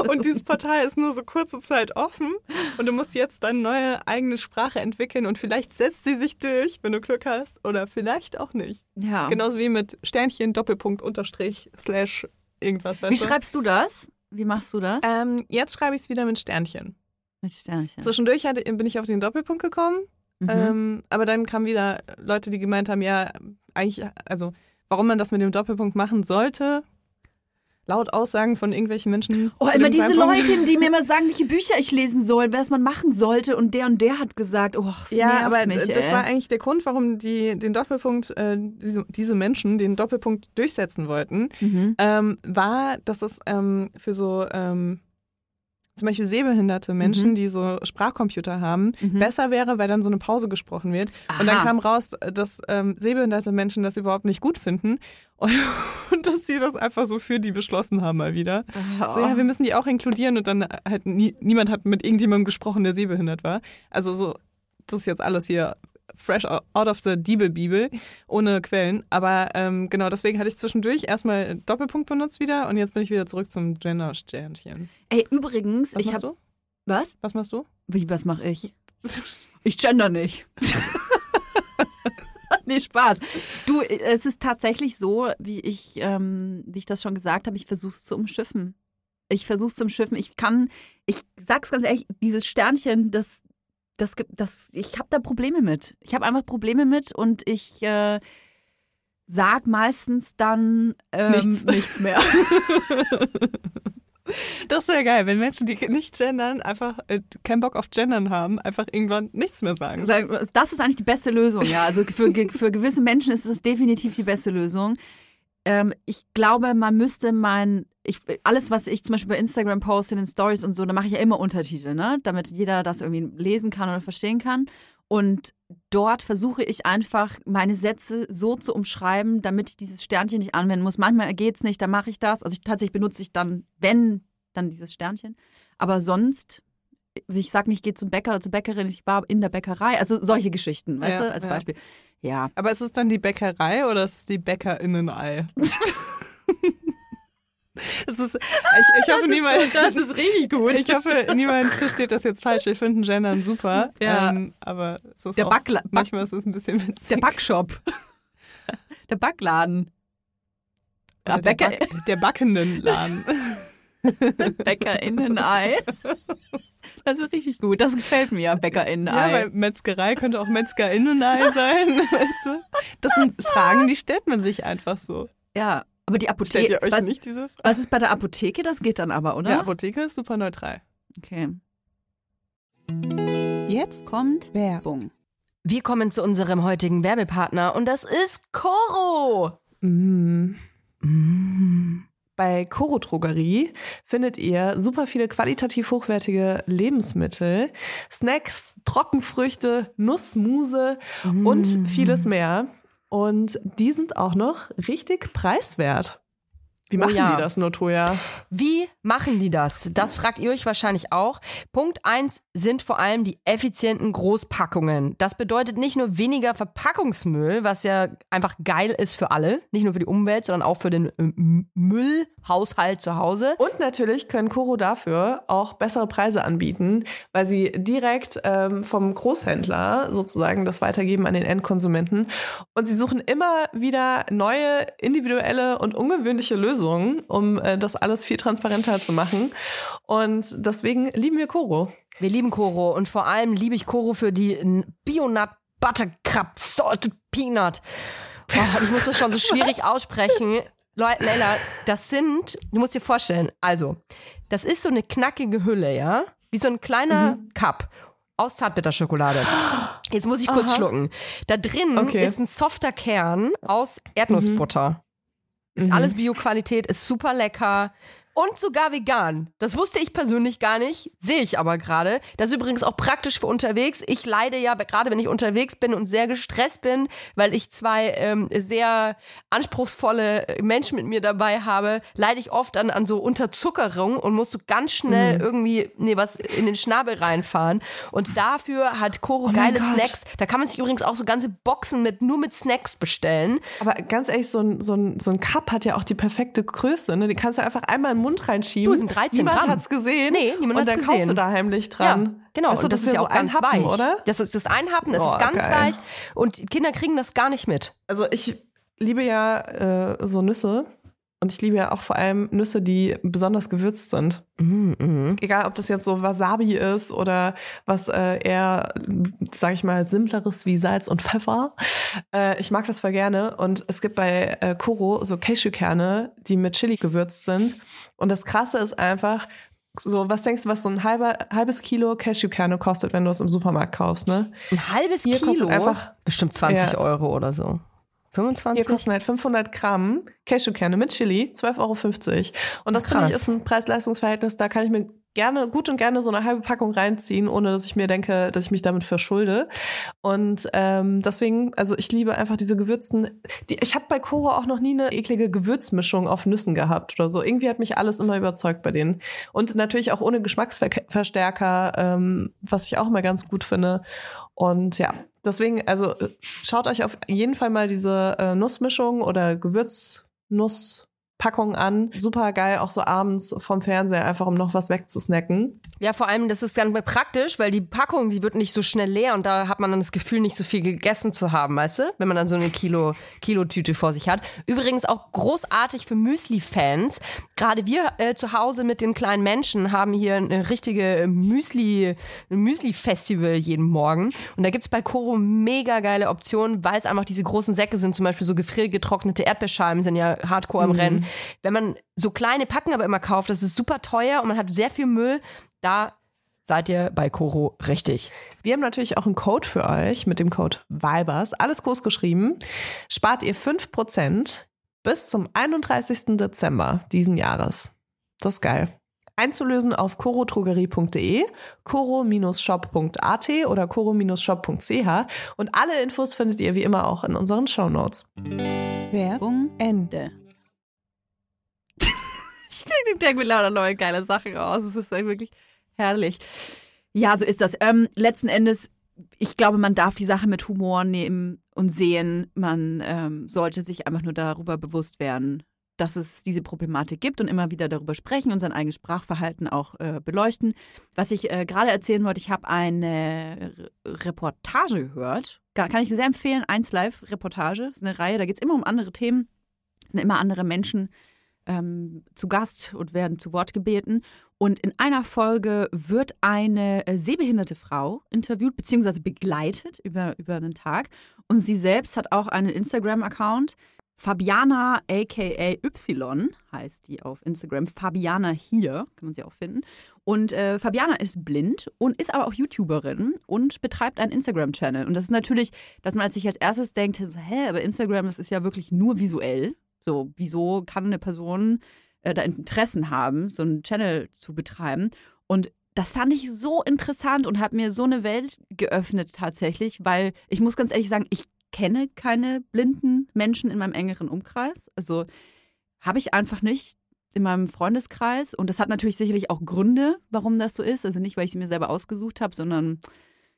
Und dieses Portal ist nur so kurze Zeit offen und du musst jetzt deine neue eigene Sprache entwickeln und vielleicht setzt sie sich durch, wenn du Glück hast, oder vielleicht auch nicht. Ja. Genauso wie mit Sternchen, Doppelpunkt, Unterstrich, Slash, irgendwas, Wie schreibst du das? Wie machst du das? ähm, jetzt schreibe ich es wieder mit Sternchen. Mit Sternchen. Zwischendurch hatte, bin ich auf den Doppelpunkt gekommen. Mhm. Ähm, aber dann kamen wieder Leute, die gemeint haben, ja, eigentlich, also warum man das mit dem Doppelpunkt machen sollte, laut Aussagen von irgendwelchen Menschen. Oh, immer diese Zeitpunkt. Leute, die mir immer sagen, welche Bücher ich lesen soll, was man machen sollte und der und der hat gesagt, oh, Ja, aber mich, das ey. war eigentlich der Grund, warum die den Doppelpunkt, äh, diese, diese Menschen den Doppelpunkt durchsetzen wollten, Mhm. ähm, war, dass es ähm, für so ähm, zum Beispiel sehbehinderte Menschen, Mhm. die so Sprachcomputer haben, Mhm. besser wäre, weil dann so eine Pause gesprochen wird. Und dann Aha. kam raus, dass ähm, sehbehinderte Menschen das überhaupt nicht gut finden und, und dass sie das einfach so für die beschlossen haben mal wieder. Oh. So, ja, wir müssen die auch inkludieren und dann halt nie, niemand hat mit irgendjemandem gesprochen, der sehbehindert war. Also so, das ist jetzt alles hier fresh out of the Diebel-Bibel, ohne Quellen. Aber ähm, genau, deswegen hatte ich zwischendurch erstmal Doppelpunkt benutzt wieder und jetzt bin ich wieder zurück zum Gender-Sternchen. Ey, übrigens, Was ich machst hab. du? Was? Was machst du? Wie, was mache ich? Ich gender nicht. nee, Spaß. Du, es ist tatsächlich so, wie ich, ähm, wie ich das schon gesagt habe, ich versuche es zu umschiffen. Ich versuche es zu umschiffen. Ich kann, ich sag's ganz ehrlich, dieses Sternchen, das, das, gibt- das ich habe da Probleme mit. Ich habe einfach Probleme mit und ich äh, sag meistens dann ähm, Nichts. nichts mehr. Das wäre geil, wenn Menschen, die nicht gendern, einfach äh, keinen Bock auf gendern haben, einfach irgendwann nichts mehr sagen. Das ist eigentlich die beste Lösung, ja. Also für, für gewisse Menschen ist es definitiv die beste Lösung. Ähm, ich glaube, man müsste mein, ich, alles, was ich zum Beispiel bei Instagram poste, in den Stories und so, da mache ich ja immer Untertitel, ne? Damit jeder das irgendwie lesen kann oder verstehen kann. Und dort versuche ich einfach, meine Sätze so zu umschreiben, damit ich dieses Sternchen nicht anwenden muss. Manchmal geht es nicht, dann mache ich das. Also ich, tatsächlich benutze ich dann, wenn, dann dieses Sternchen. Aber sonst, also ich sag nicht, ich gehe zum Bäcker oder zur Bäckerin, ich war in der Bäckerei. Also solche Geschichten, weißt Ja, du, als ja. Beispiel. Ja. Aber ist es dann die Bäckerei oder ist es die Bäckerinnenei? es ist, ich, ich hoffe, niemand, das ist richtig gut. ich hoffe, niemand versteht das jetzt falsch. Wir finden Gendern super. Ja. Ähm, aber es ist Der auch, Backla Back manchmal ist es ein bisschen witzig. der Backshop. der Backladen. Oder der, Bäcker- Back, der backenden Laden. Bäckerinnenei. Das ist richtig gut. Das gefällt mir, Ja, Bäckerinnenei. weil Metzgerei könnte auch Metzgerinnenei sein, weißt du? Das sind Fragen, die stellt man sich einfach so. Ja, aber die Stellt Apotheke. ihr euch Was, nicht diese Frage? was ist bei der Apotheke? Das geht dann aber, oder? Ja, Apotheke ist super neutral. Okay. Jetzt Kommt Werbung. Wir kommen zu unserem heutigen Werbepartner und das ist Coro. Mm. Bei Coro Drogerie findet ihr super viele qualitativ hochwertige Lebensmittel, Snacks, Trockenfrüchte, Nussmuse und vieles mehr. Und die sind auch noch richtig preiswert. Wie Oh machen ja. die das, Notoya? Wie machen die das? Das fragt ihr euch wahrscheinlich auch. Punkt eins sind vor allem die effizienten Großpackungen. Das bedeutet nicht nur weniger Verpackungsmüll, was ja einfach geil ist für alle, nicht nur für die Umwelt, sondern auch für den ähm, Müllhaushalt zu Hause. Und natürlich können Coro dafür auch bessere Preise anbieten, weil sie direkt ähm, vom Großhändler sozusagen das weitergeben an den Endkonsumenten. Und sie suchen immer wieder neue, individuelle und ungewöhnliche Lösungen, um äh, das alles viel transparenter zu machen. Und deswegen lieben wir Coro. Wir lieben Koro und vor allem liebe ich Koro für die Bionut Buttercup Salted Peanut. Oh, ich muss das schon so schwierig aussprechen. Leute, Leila, das sind, du musst dir vorstellen, also, das ist so eine knackige Hülle, ja? Wie so ein kleiner Cup aus Zartbitterschokolade. Jetzt muss ich kurz Aha. schlucken. Da drin Okay. ist ein softer Kern aus Erdnussbutter. Ist Mhm. alles Bio-Qualität, ist super lecker. Und sogar vegan. Das wusste ich persönlich gar nicht, sehe ich aber gerade. Das ist übrigens auch praktisch für unterwegs. Ich leide ja, gerade wenn ich unterwegs bin und sehr gestresst bin, weil ich zwei ähm, sehr anspruchsvolle Menschen mit mir dabei habe, leide ich oft an, an so Unterzuckerung und muss so ganz schnell Mhm. irgendwie nee, was in den Schnabel reinfahren. Und dafür hat Koro Oh geile. Snacks. Da kann man sich übrigens auch so ganze Boxen mit nur mit Snacks bestellen. Aber ganz ehrlich, so ein, so, ein, so ein Cup hat ja auch die perfekte Größe. Ne? Die kannst du einfach einmal in den Mund reinschieben. Du, sind 13 Niemand Gramm. hat's gesehen. Nee, niemand und hat's dann gesehen. kaufst du da heimlich dran. Ja, genau. Du, und das, ist ja auch so ein ganz Happen, weich. oder? Das ist das Einhappen, das Oh, ist ganz geil. weich. Und die Kinder kriegen das gar nicht mit. Also ich liebe ja äh, so Nüsse. Und ich liebe ja auch vor allem Nüsse, die besonders gewürzt sind. Egal, ob das jetzt so Wasabi ist oder was äh, eher, sag ich mal, simpleres wie Salz und Pfeffer. Äh, ich mag das voll gerne. Und es gibt bei äh, Koro so Cashewkerne, die mit Chili gewürzt sind. Und das Krasse ist einfach, so, was denkst du, was so ein halber, halbes Kilo Cashewkerne kostet, wenn du es im Supermarkt kaufst, ne? Ein halbes Hier Kilo. kostet einfach- bestimmt 20 Ja. Euro oder so. 25? Hier kosten halt 500 Gramm Cashewkerne mit Chili, 12,50 Euro. Und das finde ich ist ein Preis-Leistungs-Verhältnis, da kann ich mir gerne, gut und gerne so eine halbe Packung reinziehen, ohne dass ich mir denke, dass ich mich damit verschulde. Und ähm, deswegen, also ich liebe einfach diese gewürzten, die, ich habe bei Koro auch noch nie eine eklige Gewürzmischung auf Nüssen gehabt oder so. Irgendwie hat mich alles immer überzeugt bei denen. Und natürlich auch ohne Geschmacksverstärker, ähm, was ich auch immer ganz gut finde. Und ja, deswegen, also äh, schaut euch auf jeden Fall mal diese äh, Nussmischung oder Gewürznusspackung an. Super geil, auch so abends vom Fernseher, einfach um noch was wegzusnacken. Ja, vor allem, das ist dann praktisch, weil die Packung, die wird nicht so schnell leer und da hat man dann das Gefühl, nicht so viel gegessen zu haben, weißt du? Wenn man dann so eine Kilo, Kilotüte vor sich hat. Übrigens auch großartig für Müsli-Fans. Gerade wir äh, zu Hause mit den kleinen Menschen haben hier eine richtige Müsli, Müsli-Festival jeden Morgen. Und da gibt's bei Koro mega geile Optionen, weil es einfach diese großen Säcke sind, zum Beispiel so gefriergetrocknete Erdbeerscheiben sind ja hardcore im Rennen. Wenn man so kleine Packen aber immer kauft, das ist super teuer und man hat sehr viel Müll, da seid ihr bei Koro richtig. Wir haben natürlich auch einen Code für euch mit dem Code VIBERS. Alles groß geschrieben. Spart ihr 5% bis zum 31. Dezember diesen Jahres. Das ist geil. Einzulösen auf corotrogerie.de, coro-shop.at oder coro-shop.ch und alle Infos findet ihr wie immer auch in unseren Shownotes. Werbung Ende. Ich denke mir lauter neue geile Sachen raus. Es ist wirklich herrlich. Ja, so ist das. Ähm, letzten Endes, ich glaube, man darf die Sache mit Humor nehmen und sehen. Man ähm, sollte sich einfach nur darüber bewusst werden, dass es diese Problematik gibt und immer wieder darüber sprechen und sein eigenes Sprachverhalten auch äh, beleuchten. Was ich äh, gerade erzählen wollte, ich habe eine Re- Reportage gehört. Kann ich sehr empfehlen. 1 Live-Reportage. Das ist eine Reihe, da geht es immer um andere Themen. Es sind immer andere Menschen ähm, zu Gast und werden zu Wort gebeten. Und in einer Folge wird eine äh, sehbehinderte Frau interviewt bzw. begleitet über, über einen Tag. Und sie selbst hat auch einen Instagram-Account. Fabiana aka Y heißt die auf Instagram. Fabiana hier, kann man sie auch finden. Und äh, Fabiana ist blind und ist aber auch YouTuberin und betreibt einen Instagram-Channel. Und das ist natürlich, dass man als sich als erstes denkt, hä, aber Instagram, das ist ja wirklich nur visuell. So, wieso kann eine Person äh, da Interessen haben, so einen Channel zu betreiben? Und das fand ich so interessant und hat mir so eine Welt geöffnet tatsächlich, weil ich muss ganz ehrlich sagen, ich kenne keine blinden Menschen in meinem engeren Umkreis. Also habe ich einfach nicht in meinem Freundeskreis. Und das hat natürlich sicherlich auch Gründe, warum das so ist. Also nicht, weil ich sie mir selber ausgesucht habe, sondern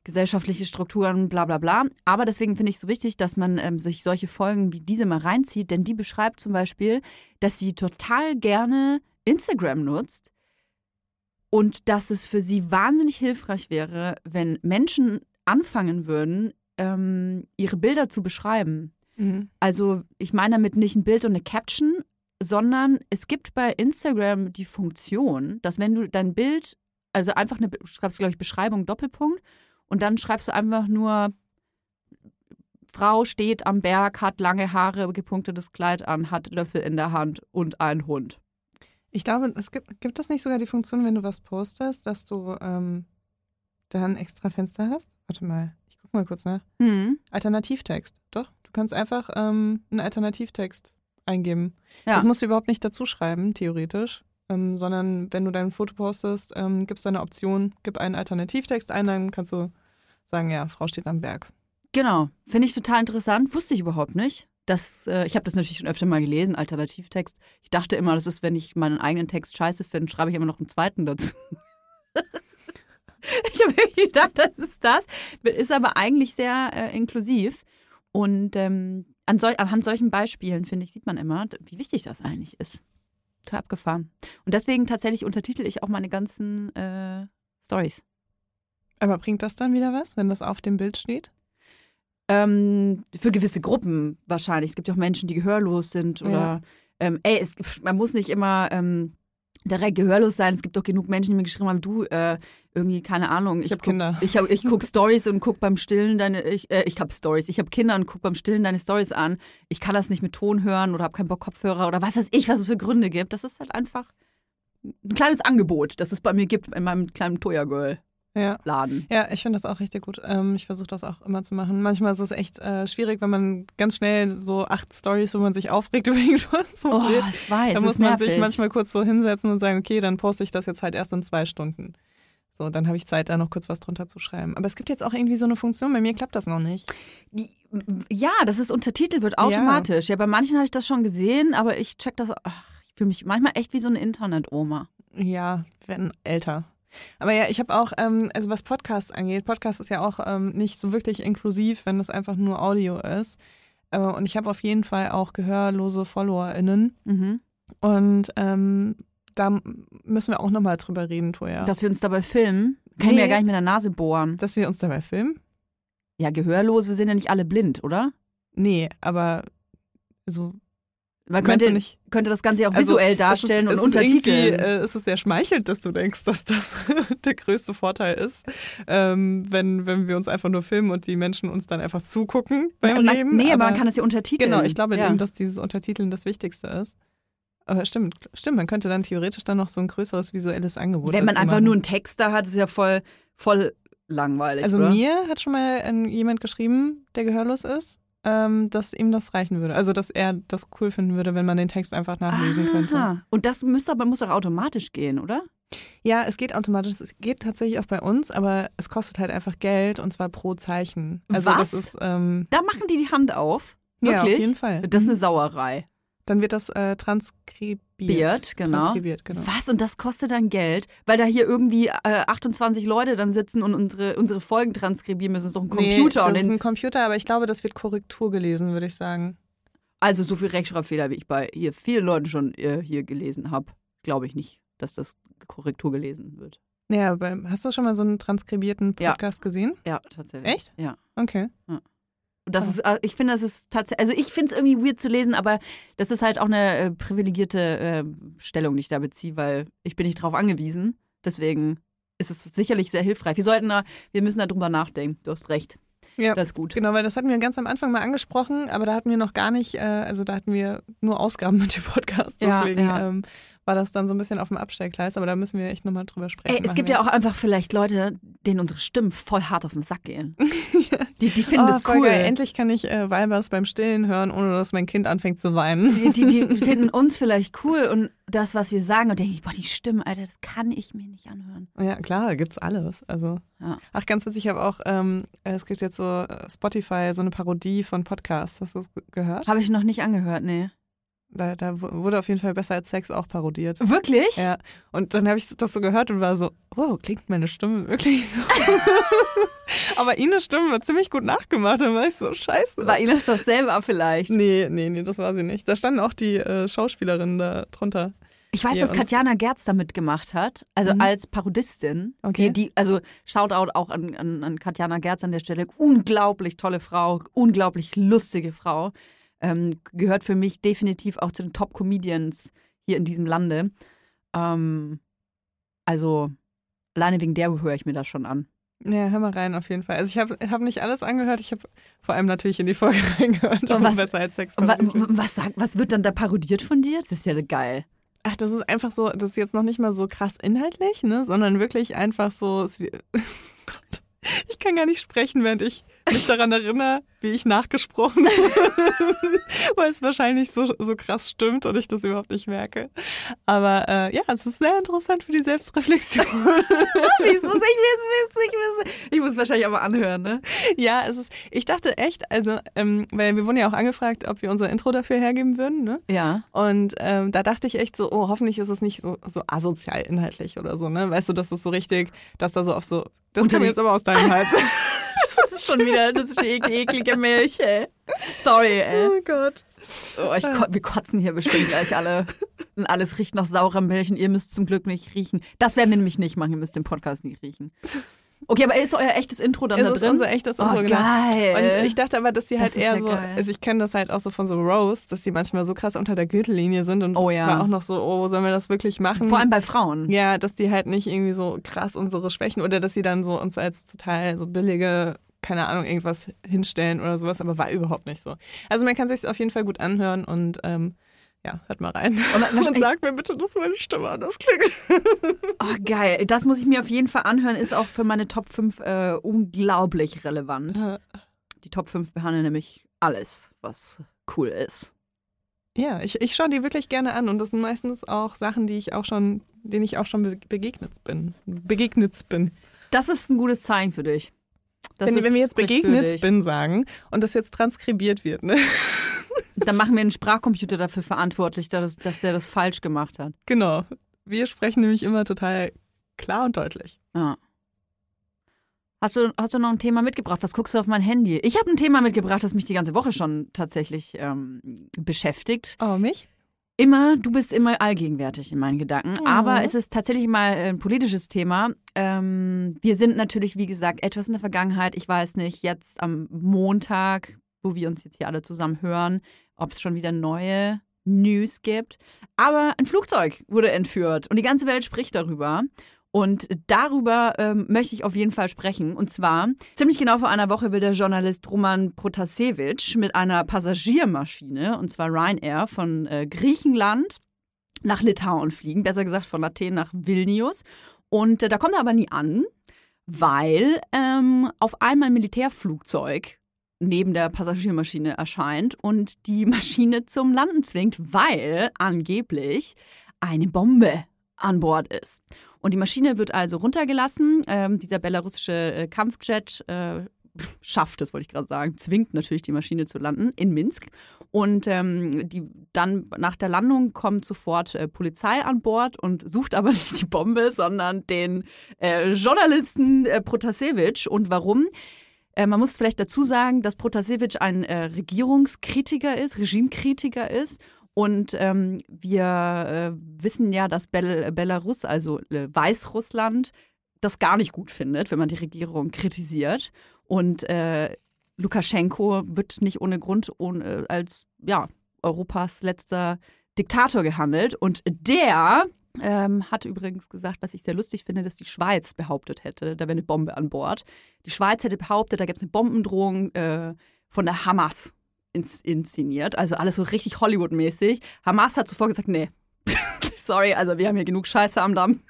gesellschaftliche Strukturen, bla bla bla. Aber deswegen finde ich es so wichtig, dass man ähm, sich solche Folgen wie diese mal reinzieht, denn die beschreibt zum Beispiel, dass sie total gerne Instagram nutzt und dass es für sie wahnsinnig hilfreich wäre, wenn Menschen anfangen würden, ähm, ihre Bilder zu beschreiben. Also ich meine damit nicht ein Bild und eine Caption, sondern es gibt bei Instagram die Funktion, dass wenn du dein Bild, also einfach eine, schreibst glaube ich Beschreibung Doppelpunkt und dann schreibst du einfach nur Frau steht am Berg, hat lange Haare, gepunktetes Kleid an, hat Löffel in der Hand und einen Hund. Ich glaube, es gibt, gibt es nicht sogar die Funktion, wenn du was postest, dass du ähm, da ein extra Fenster hast? Warte mal, ich guck mal kurz nach. Hm. Alternativtext. Doch, du kannst einfach ähm, einen Alternativtext eingeben. Ja. Das musst du überhaupt nicht dazu schreiben, theoretisch. ähm, sondern wenn du dein Foto postest, ähm, gibst du eine Option, gib einen Alternativtext ein, dann kannst du sagen, ja, Frau steht am Berg. Genau. Finde ich total interessant. Wusste ich überhaupt nicht. Das, äh, ich habe das natürlich schon öfter mal gelesen, Alternativtext. Ich dachte immer, das ist, wenn ich meinen eigenen Text scheiße finde, schreibe ich immer noch einen zweiten dazu. ich habe wirklich gedacht, das ist das. Ist aber eigentlich sehr äh, inklusiv. Und ähm, an sol anhand solchen Beispielen, finde ich, sieht man immer, wie wichtig das eigentlich ist. Total abgefahren. Und deswegen tatsächlich untertitel ich auch meine ganzen äh, Stories. Aber bringt das dann wieder was, wenn das auf dem Bild steht? Ähm, für gewisse Gruppen wahrscheinlich. Es gibt ja auch Menschen, die gehörlos sind oder Ja. ähm, ey, es, man muss nicht immer ähm, direkt gehörlos sein. Es gibt doch genug Menschen, die mir geschrieben haben, du, äh, irgendwie, keine Ahnung. Ich hab guck, Kinder. Ich, hab, ich guck Stories und guck beim Stillen deine, ich, äh, ich hab Stories. Ich habe Kinder und guck beim Stillen deine Stories an. Ich kann das nicht mit Ton hören oder habe keinen Bock Kopfhörer oder was weiß ich, was es für Gründe gibt. Das ist halt einfach ein kleines Angebot, das es bei mir gibt in meinem kleinen Toya Girl Ja. Laden. Ja, ich finde das auch richtig gut. Ähm, ich versuche das auch immer zu machen. Manchmal ist es echt äh, schwierig, wenn man ganz schnell so acht Stories, wo man sich aufregt über irgendwas so Oh, dreht. ich weiß. Da muss man nervig. sich manchmal kurz so hinsetzen und sagen, okay, dann poste ich das jetzt halt erst in zwei Stunden. So, dann habe ich Zeit, da noch kurz was drunter zu schreiben. Aber es gibt jetzt auch irgendwie so eine Funktion, bei mir klappt das noch nicht. Ja, das ist untertitelt wird automatisch. Ja, bei manchen habe ich das schon gesehen, aber ich check das. Ach, ich fühle mich manchmal echt wie so eine Internet-Oma. Ja, werden älter. Aber ja, ich habe auch, ähm, also was Podcasts angeht, Podcast ist ja auch ähm, nicht so wirklich inklusiv, wenn es einfach nur Audio ist. Äh, und ich habe auf jeden Fall auch gehörlose FollowerInnen. Mhm. Und ähm, da müssen wir auch nochmal drüber reden, Toja. Dass wir uns dabei filmen, kann ich mir ja Nee. gar nicht mit der Nase bohren. Dass wir uns dabei filmen? Ja, Gehörlose sind ja nicht alle blind, oder? Nee, aber so Man könnte, nicht? könnte das Ganze ja auch Also, visuell darstellen es ist, und ist untertiteln. Äh, es ist sehr schmeichelt, dass du denkst, dass das der größte Vorteil ist, ähm, wenn, wenn wir uns einfach nur filmen und die Menschen uns dann einfach zugucken beim Ja, man, Reden. nee, aber man kann es ja untertiteln. Genau, ich glaube ja. eben, dass dieses Untertiteln das Wichtigste ist. Aber stimmt, stimmt, man könnte dann theoretisch dann noch so ein größeres visuelles Angebot Wenn man einfach machen. nur einen Text da hat, ist ja voll, voll langweilig. Also oder? mir hat schon mal jemand geschrieben, der gehörlos ist, ähm, dass ihm das reichen würde. Also dass er das cool finden würde, wenn man den Text einfach nachlesen könnte. Aha. Und das müsste aber muss doch automatisch gehen, oder? Ja, es geht automatisch. Es geht tatsächlich auch bei uns, aber es kostet halt einfach Geld und zwar pro Zeichen. Also Was? das ist ähm, Da machen die die Hand auf. Wirklich? ja auf jeden Fall. Das ist eine Sauerei. Dann wird das äh, transkribiert. Biert, genau. Transkribiert, genau. Was? Und das kostet dann Geld? Weil da hier irgendwie äh, 28 Leute dann sitzen und unsere, unsere Folgen transkribieren müssen. Das ist doch ein Computer. Nee, das ist ein Computer, aber ich glaube, das wird Korrektur gelesen, würde ich sagen. also so viel Rechtschreibfehler, wie ich bei hier vielen Leuten schon äh, hier gelesen habe, glaube ich nicht, dass das Korrektur gelesen wird. Ja, aber hast du schon mal so einen transkribierten Ja. Podcast gesehen? Ja, tatsächlich. Echt? Ja. Okay. Und das ist, äh, ich finde, das ist tatsächlich, also ich finde es irgendwie weird zu lesen, aber das ist halt auch eine äh, privilegierte äh, Stellung, die ich da beziehe, weil ich bin nicht drauf angewiesen. Deswegen ist es sicherlich sehr hilfreich. Wir sollten da, wir müssen da drüber nachdenken. Du hast recht. Ja. Das ist gut. Genau, weil das hatten wir ganz am Anfang mal angesprochen, aber da hatten wir noch gar nicht, äh, also da hatten wir nur Ausgaben mit dem Podcast. Ja, Deswegen ja. Ähm, war das dann so ein bisschen auf dem Abstellgleis, aber da müssen wir echt nochmal drüber sprechen. Ey, es gibt ja auch einfach vielleicht Leute, denen unsere Stimmen voll hart auf den Sack gehen. Die, die finden oh, das voll cool. Geil. Endlich kann ich äh, Weibers beim Stillen hören, ohne dass mein Kind anfängt zu weinen. Die, die, die finden uns vielleicht cool und das, was wir sagen, und denken, boah, die Stimmen, Alter, das kann ich mir nicht anhören. Ja, klar, gibt's alles. Also, Ja. ach, ganz witzig, ich habe auch, ähm, es gibt jetzt so äh, Spotify, so eine Parodie von Podcasts. Hast du das ge- gehört? Habe ich noch nicht angehört, nee. Da, da wu- wurde auf jeden Fall besser als Sex auch parodiert. Wirklich? Ja, und dann habe ich das so gehört und war so, oh, klingt meine Stimme wirklich so. Aber Ines Stimme war ziemlich gut nachgemacht, dann war ich so, scheiße. War Ines das selber vielleicht? nee, nee, nee, das war sie nicht. Da standen auch die äh, Schauspielerinnen da drunter. Ich weiß, dass Katjana Gerz da mitgemacht hat, also Mhm. als Parodistin. Okay. Die, die, also Shoutout auch an, an, an Katjana Gerz an der Stelle. Unglaublich tolle Frau, unglaublich lustige Frau. Ähm, gehört für mich definitiv auch zu den Top-Comedians hier in diesem Lande. Ähm, also alleine wegen der höre ich mir das schon an. Ja, hör mal rein auf jeden Fall. Also ich habe hab nicht alles angehört, ich habe vor allem natürlich in die Folge reingehört, aber was- besser als Sex wa was, sagt, was wird dann da parodiert von dir? Das ist ja geil. Ach, das ist einfach so, das ist jetzt noch nicht mal so krass inhaltlich, ne, sondern wirklich einfach so, es, Gott, ich kann gar nicht sprechen, während ich mich daran erinnere, wie ich nachgesprochen habe, weil es wahrscheinlich so, so krass stimmt und ich das überhaupt nicht merke. Aber äh, ja, es ist sehr interessant für die Selbstreflexion. Wieso? Ich will es wissen, ich will es Ich muss wahrscheinlich mal anhören, ne? ja, es ist, ich dachte echt, also, ähm, weil wir wurden ja auch angefragt, ob wir unser Intro dafür hergeben würden, ne? Ja. Und ähm, da dachte ich echt so, oh, hoffentlich ist es nicht so, so asozial inhaltlich oder so, ne? Weißt du, das ist so richtig, dass da so auf so, das kam die- jetzt aber aus deinem Hals. Das ist schon wieder, das ist die eklige, Milch, ey. Sorry, ey. oh Gott. Oh, ich ko wir kotzen hier bestimmt gleich alle. Und alles riecht nach saurer Milch und ihr müsst zum Glück nicht riechen. Das werden wir nämlich nicht machen, ihr müsst den Podcast nicht riechen. Okay, aber ist euer echtes Intro dann Es da ist drin? unser echtes Intro, oh, genau. geil. Und ich dachte aber, dass die halt Das ist eher ja so, geil. also ich kenne das halt auch so von so Roast, dass die manchmal so krass unter der Gürtellinie sind und Oh ja. war auch noch so, oh, sollen wir das wirklich machen? Vor allem bei Frauen. ja, dass die halt nicht irgendwie so krass unsere Schwächen oder dass sie dann so uns als total so billige, keine Ahnung, irgendwas hinstellen oder sowas, aber war überhaupt nicht so. Also man kann sich auf jeden Fall gut anhören und ähm, ja, hört mal rein. Und Und sagt mir bitte, dass meine Stimme anders klingt. Oh, geil. Das muss ich mir auf jeden Fall anhören. Ist auch für meine Top 5 äh, unglaublich relevant. Die Top 5 behandeln nämlich alles, was cool ist. Ja, ich, ich schaue die wirklich gerne an und das sind meistens auch Sachen, die ich auch schon, denen ich auch schon be begegnet bin. Begegnet bin. Das ist ein gutes Zeichen für dich. Wenn, wenn wir jetzt begegnet bin sagen und das jetzt transkribiert wird, ne? Dann machen wir einen Sprachcomputer dafür verantwortlich, dass, dass der das falsch gemacht hat. Genau. Wir sprechen nämlich immer total klar und deutlich. Ja. Hast du, hast du noch ein Thema mitgebracht? Was guckst du auf mein Handy? Ich habe ein Thema mitgebracht, das mich die ganze Woche schon tatsächlich ähm, beschäftigt. Oh, mich? Immer, du bist immer allgegenwärtig in meinen Gedanken. Oh. Aber es ist tatsächlich mal ein politisches Thema. Ähm, wir sind natürlich, wie gesagt, etwas in der Vergangenheit. Ich weiß nicht, jetzt am Montag, wo wir uns jetzt hier alle zusammen hören, ob es schon wieder neue News gibt. Aber ein Flugzeug wurde entführt und die ganze Welt spricht darüber. Und darüber ähm, möchte ich auf jeden Fall sprechen. Und zwar, ziemlich genau vor einer Woche will der Journalist Roman Protasevich mit einer Passagiermaschine, und zwar Ryanair, von äh, Griechenland nach Litauen fliegen. Besser gesagt von Athen nach Vilnius. Und äh, da kommt er aber nie an, weil ähm, auf einmal ein Militärflugzeug neben der Passagiermaschine erscheint und die Maschine zum Landen zwingt, weil angeblich eine Bombe an Bord ist. Und die Maschine wird also runtergelassen. Ähm, dieser belarussische äh, Kampfjet äh, schafft es, wollte ich gerade sagen, zwingt natürlich die Maschine zu landen in Minsk. Und ähm, die, dann nach der Landung kommt sofort äh, Polizei an Bord und sucht aber nicht die Bombe, sondern den äh, Journalisten äh, Protasevich. Und warum? Äh, man muss vielleicht dazu sagen, dass Protasevich ein äh, Regierungskritiker ist, Regimekritiker ist. Und ähm, wir äh, wissen ja, dass Bel Belarus, also äh, Weißrussland, das gar nicht gut findet, wenn man die Regierung kritisiert. Und äh, Lukaschenko wird nicht ohne Grund ohne, als ja, Europas letzter Diktator gehandelt. Und der ähm, hat übrigens gesagt, was ich sehr lustig finde, dass die Schweiz behauptet hätte, da wäre eine Bombe an Bord. Die Schweiz hätte behauptet, da gibt es eine Bombendrohung äh, von der Hamas ins inszeniert. Also alles so richtig Hollywood-mäßig. Hamas hat zuvor gesagt, nee. Sorry, also wir haben hier genug Scheiße am Damm.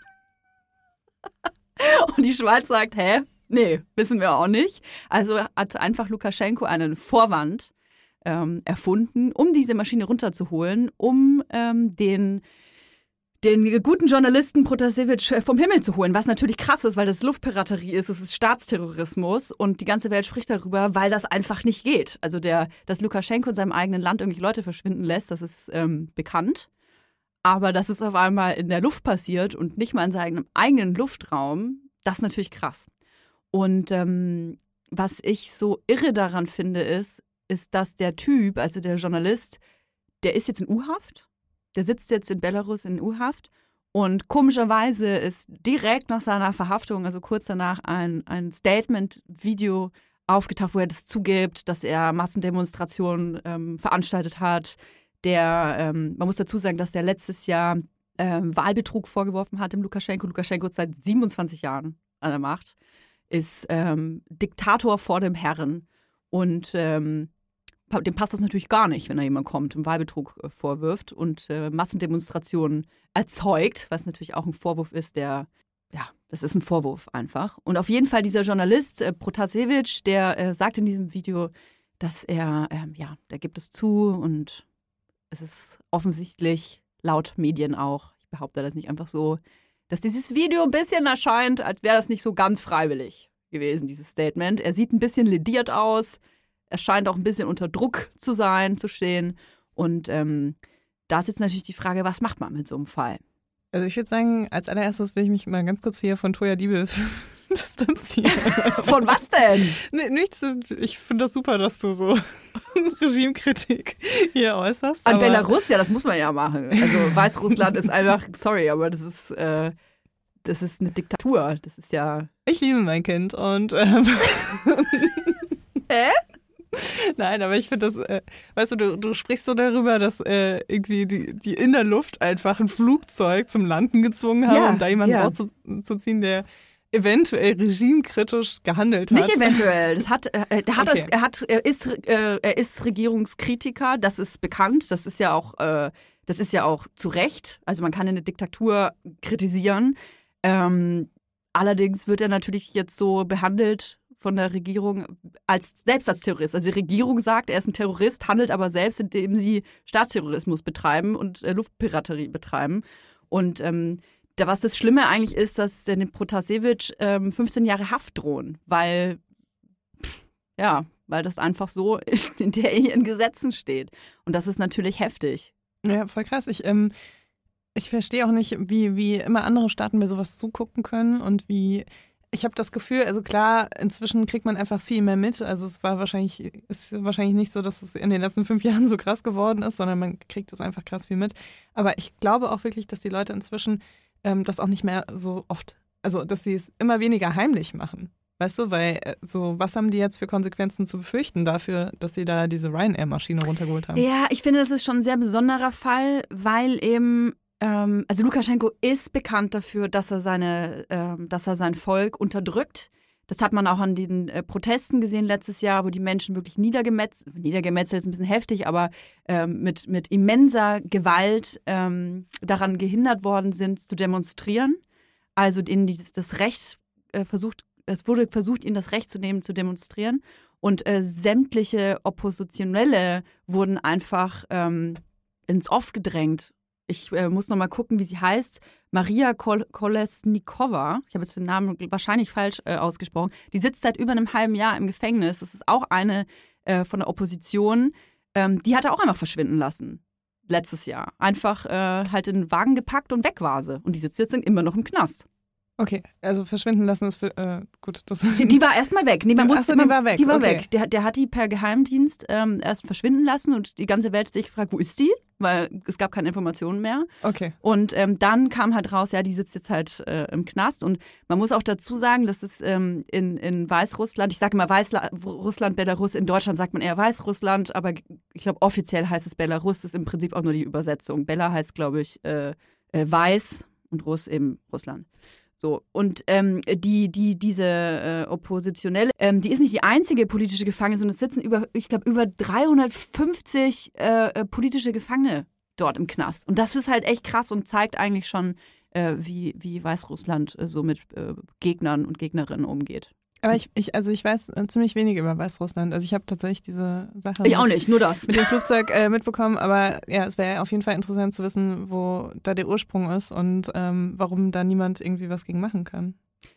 Und die Schweiz sagt, hä? Nee, wissen wir auch nicht. Also hat einfach Lukaschenko einen Vorwand ähm, erfunden, um diese Maschine runterzuholen, um ähm, den, den guten Journalisten Protasevich vom Himmel zu holen. Was natürlich krass ist, weil das Luftpiraterie ist, es ist Staatsterrorismus und die ganze Welt spricht darüber, weil das einfach nicht geht. Also der, dass Lukaschenko in seinem eigenen Land irgendwelche Leute verschwinden lässt, das ist ähm, bekannt. Aber dass es auf einmal in der Luft passiert und nicht mal in seinem eigenen Luftraum, das ist natürlich krass. Und ähm, was ich so irre daran finde, ist, ist, dass der Typ, also der Journalist, der ist jetzt in U-Haft. Der sitzt jetzt in Belarus in U-Haft. Und komischerweise ist direkt nach seiner Verhaftung, also kurz danach, ein, ein Statement-Video aufgetaucht, wo er das zugibt, dass er Massendemonstrationen ähm, veranstaltet hat. Der, ähm, man muss dazu sagen, dass der letztes Jahr ähm, Wahlbetrug vorgeworfen hat dem Lukaschenko. Lukaschenko ist seit 27 Jahren an der Macht, ist ähm, Diktator vor dem Herren und ähm, dem passt das natürlich gar nicht, wenn da jemand kommt und Wahlbetrug äh, vorwirft und äh, Massendemonstrationen erzeugt, was natürlich auch ein Vorwurf ist, der ja Das ist ein Vorwurf einfach. Und auf jeden Fall dieser Journalist äh, Protasevich, der äh, sagt in diesem Video, dass er, ähm, ja, da gibt es zu und es ist offensichtlich laut Medien auch, ich behaupte das nicht einfach so, dass dieses Video ein bisschen erscheint, als wäre das nicht so ganz freiwillig gewesen, dieses Statement. Er sieht ein bisschen lediert aus, er scheint auch ein bisschen unter Druck zu sein, zu stehen. Und ähm, da ist jetzt natürlich die Frage, was macht man mit so einem Fall? Also ich würde sagen, als allererstes will ich mich mal ganz kurz hier von Toya Diebel distanzieren. Von was denn? nee, nichts. Ich finde das super, dass du so Regimekritik hier äußerst. An Belarus, ja, das muss man ja machen. Also Weißrussland ist einfach, sorry, aber das ist, äh, das ist eine Diktatur. Das ist ja. Ich liebe mein Kind und. Ähm, Hä? Nein, aber ich finde das, äh, weißt du, du, du sprichst so darüber, dass äh, irgendwie die, die in der Luft einfach ein Flugzeug zum Landen gezwungen haben, Ja, um da jemanden ja. rauszuziehen, der eventuell regimekritisch gehandelt hat. Nicht eventuell. Das hat, äh, der hat Okay. das, er hat, er ist, äh, er ist Regierungskritiker. Das ist bekannt. Das ist ja auch, äh, das ist ja auch zu Recht. Also man kann eine Diktatur kritisieren. Ähm, allerdings wird er natürlich jetzt so behandelt von der Regierung als selbst als Terrorist. Also die Regierung sagt, er ist ein Terrorist, handelt aber selbst, indem sie Staatsterrorismus betreiben und äh, Luftpiraterie betreiben. Und ähm, da, was das Schlimme eigentlich ist, dass dem Protasevich ähm, 15 Jahre Haft drohen, weil, pff, ja, weil das einfach so in der ihren Gesetzen steht. Und das ist natürlich heftig. Ja, voll krass. Ich, ähm, ich verstehe auch nicht, wie, wie immer andere Staaten bei sowas zugucken können und wie. Ich habe das Gefühl, also klar, inzwischen kriegt man einfach viel mehr mit. Also es war wahrscheinlich, ist wahrscheinlich nicht so, dass es in den letzten fünf Jahren so krass geworden ist, sondern man kriegt es einfach krass viel mit. Aber ich glaube auch wirklich, dass die Leute inzwischen ähm, das auch nicht mehr so oft, also dass sie es immer weniger heimlich machen. Weißt du, weil äh, so, was haben die jetzt für Konsequenzen zu befürchten dafür, dass sie da diese Ryanair-Maschine runtergeholt haben? Ja, ich finde, das ist schon ein sehr besonderer Fall, weil eben, ähm, also Lukaschenko ist bekannt dafür, dass er seine, ähm, dass er sein Volk unterdrückt. Das hat man auch an den äh, Protesten gesehen letztes Jahr, wo die Menschen wirklich niedergemetzelt, niedergemetzelt ist ein bisschen heftig, aber ähm, mit, mit immenser Gewalt ähm, daran gehindert worden sind, zu demonstrieren. Also ihnen das Recht äh, versucht, es wurde versucht, ihnen das Recht zu nehmen, zu demonstrieren. Und äh, sämtliche Oppositionelle wurden einfach ähm, ins Off gedrängt. Ich äh, muss noch mal gucken, wie sie heißt. Maria Kol Kolesnikova. Ich habe jetzt den Namen wahrscheinlich falsch äh, ausgesprochen. Die sitzt seit über einem halben Jahr im Gefängnis. Das ist auch eine äh, von der Opposition. Ähm, die hat er auch einfach verschwinden lassen. Letztes Jahr. Einfach äh, halt in den Wagen gepackt und weg war sie. Und die sitzt jetzt immer noch im Knast. Okay, also verschwinden lassen ist für, äh, gut. Das Die, die war erstmal weg. Nee, man Die- wusste, so, die war weg, Die war okay. weg. Der, der hat die per Geheimdienst ähm, erst verschwinden lassen und die ganze Welt hat sich gefragt, wo ist die? Weil es gab keine Informationen mehr. Okay. Und ähm, dann kam halt raus, ja, die sitzt jetzt halt äh, im Knast. Und man muss auch dazu sagen, dass es ähm, in, in Weißrussland, ich sage immer Weißrussland, Belarus, in Deutschland sagt man eher Weißrussland, aber ich glaube, offiziell heißt es Belarus, das ist im Prinzip auch nur die Übersetzung. Bella heißt, glaube ich, äh, äh, Weiß und Russ eben Russland. So, und ähm, die, die, diese äh, Oppositionelle, ähm, die ist nicht die einzige politische Gefangene, sondern es sitzen über, ich glaube, über 350 äh, äh, politische Gefangene dort im Knast. Und das ist halt echt krass und zeigt eigentlich schon, äh, wie, wie Weißrussland äh, so mit äh, Gegnern und Gegnerinnen umgeht. Aber ich, ich, also ich weiß äh, ziemlich wenig über Weißrussland. Also ich habe tatsächlich diese Sache Ich auch mit, nicht, nur das. mit dem Flugzeug äh, mitbekommen, aber ja, es wäre auf jeden Fall interessant zu wissen, wo da der Ursprung ist und ähm, warum da niemand irgendwie was gegen machen kann.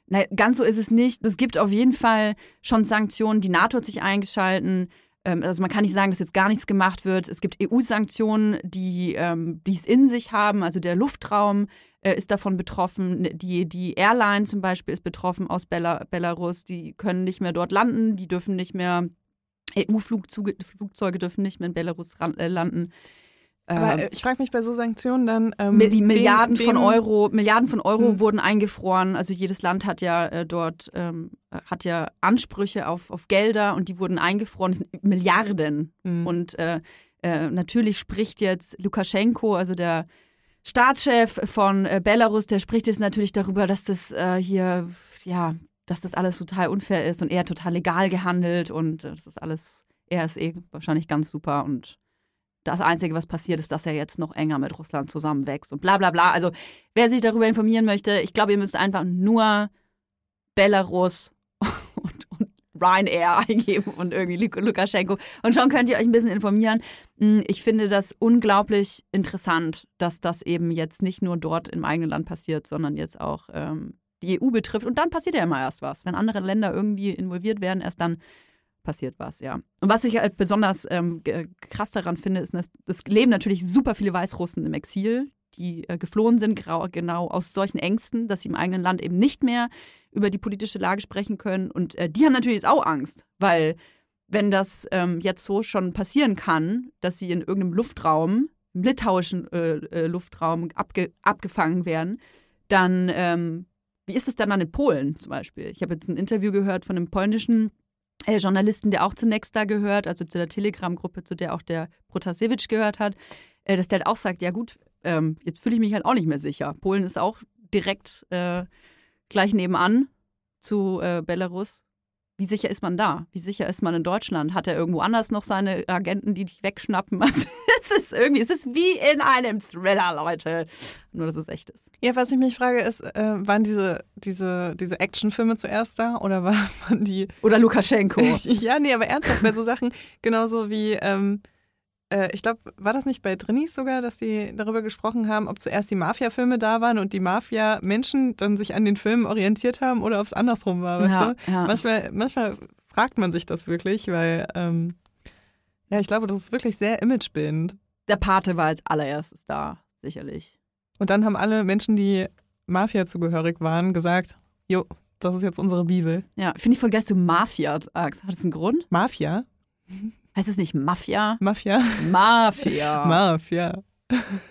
Na, ganz so ist es nicht. Es gibt auf jeden Fall schon Sanktionen. Die NATO hat sich eingeschalten. Ähm, also man kann nicht sagen, dass jetzt gar nichts gemacht wird. Es gibt EU-Sanktionen, die ähm, die es in sich haben. Also der Luftraum ist davon betroffen. Die, die Airline zum Beispiel ist betroffen aus Bela Belarus. Die können nicht mehr dort landen. Die dürfen nicht mehr, EU-Flugzeuge dürfen nicht mehr in Belarus ran, äh, landen. Aber Ähm, äh, ich frage mich bei so Sanktionen dann. Ähm, Milli- wem- Milliarden von wem- Euro, Milliarden von Euro Hm. wurden eingefroren. Also jedes Land hat ja äh, dort ähm, hat ja Ansprüche auf, auf Gelder und die wurden eingefroren. Das sind Milliarden. Hm. Und äh, äh, natürlich spricht jetzt Lukaschenko, also der Staatschef von äh, Belarus, der spricht jetzt natürlich darüber, dass das äh, hier, ja, dass das alles total unfair ist und er total legal gehandelt und äh, das ist alles, er ist eh wahrscheinlich ganz super und das Einzige, was passiert, ist, dass er jetzt noch enger mit Russland zusammenwächst und bla bla bla. Also wer sich darüber informieren möchte, ich glaube, ihr müsst einfach nur Belarus Ryanair eingeben und irgendwie Luk- Lukaschenko. Und schon könnt ihr euch ein bisschen informieren. Mm, Ich finde das unglaublich interessant, dass das eben jetzt nicht nur dort im eigenen Land passiert, sondern jetzt auch ähm, die EU betrifft. Und dann passiert ja immer erst was. Wenn andere Länder irgendwie involviert werden, erst dann passiert was, ja. Und was ich halt besonders ähm, krass daran finde, ist, dass es leben natürlich super viele Weißrussen im Exil, die äh, geflohen sind, genau aus solchen Ängsten, dass sie im eigenen Land eben nicht mehr über die politische Lage sprechen können. Und äh, die haben natürlich jetzt auch Angst, weil wenn das ähm, jetzt so schon passieren kann, dass sie in irgendeinem Luftraum, im litauischen äh, äh, Luftraum abge abgefangen werden, dann ähm, wie ist es dann dann in Polen zum Beispiel? Ich habe jetzt ein Interview gehört von einem polnischen äh, Journalisten, der auch zunächst da gehört, also zu der Telegram-Gruppe, zu der auch der Protasevich gehört hat, äh, dass der halt auch sagt, ja gut, ähm, jetzt fühle ich mich halt auch nicht mehr sicher. Polen ist auch direkt äh, gleich nebenan zu äh, Belarus. Wie sicher ist man da? Wie sicher ist man in Deutschland? Hat er irgendwo anders noch seine Agenten, die dich wegschnappen? Also, es ist irgendwie, es ist wie in einem Thriller, Leute. Nur, dass es echt ist. Ja, was ich mich frage, ist, äh, waren diese, diese, diese Actionfilme zuerst da oder war- waren die. Oder Lukaschenko. ja, nee, aber ernsthaft, bei so Sachen, genauso wie, ähm, äh, ich glaube, war das nicht bei Drinnies sogar, dass sie darüber gesprochen haben, ob zuerst die Mafia-Filme da waren und die Mafia-Menschen dann sich an den Filmen orientiert haben oder ob es andersrum war, weißt ja, du? ja. Manchmal, manchmal fragt man sich das wirklich, weil, ähm, ja, ich glaube, das ist wirklich sehr imagebildend. Der Pate war als allererstes da, sicherlich. Und dann haben alle Menschen, die Mafia zugehörig waren, gesagt, jo, das ist jetzt unsere Bibel. Ja, finde ich voll geil, dass du Mafia sagst. Hat das einen Grund? Mafia? Heißt es nicht Mafia? Mafia? Mafia. Mafia.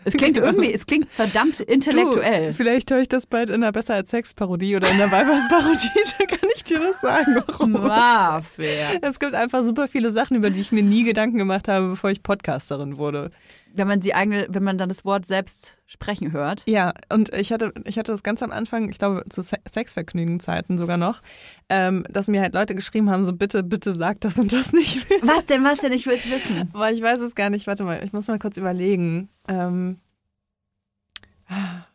es klingt irgendwie, es klingt verdammt intellektuell. Du, vielleicht höre ich das bald in einer Besser als Sex-Parodie oder in einer Weibers-Parodie, da kann ich dir das sagen, warum. Mafia. Es gibt einfach super viele Sachen, über die ich mir nie Gedanken gemacht habe, bevor ich Podcasterin wurde. Wenn man die eigene, wenn man dann das Wort selbst sprechen hört. Ja, und ich hatte, ich hatte das ganz am Anfang, ich glaube zu Se Sexvergnügen-Zeiten sogar noch, ähm, dass mir halt Leute geschrieben haben, so bitte, bitte sag das und das nicht mehr. Was denn, was denn? Ich will es wissen. Aber ich weiß es gar nicht. Warte mal, ich muss mal kurz überlegen. Ähm,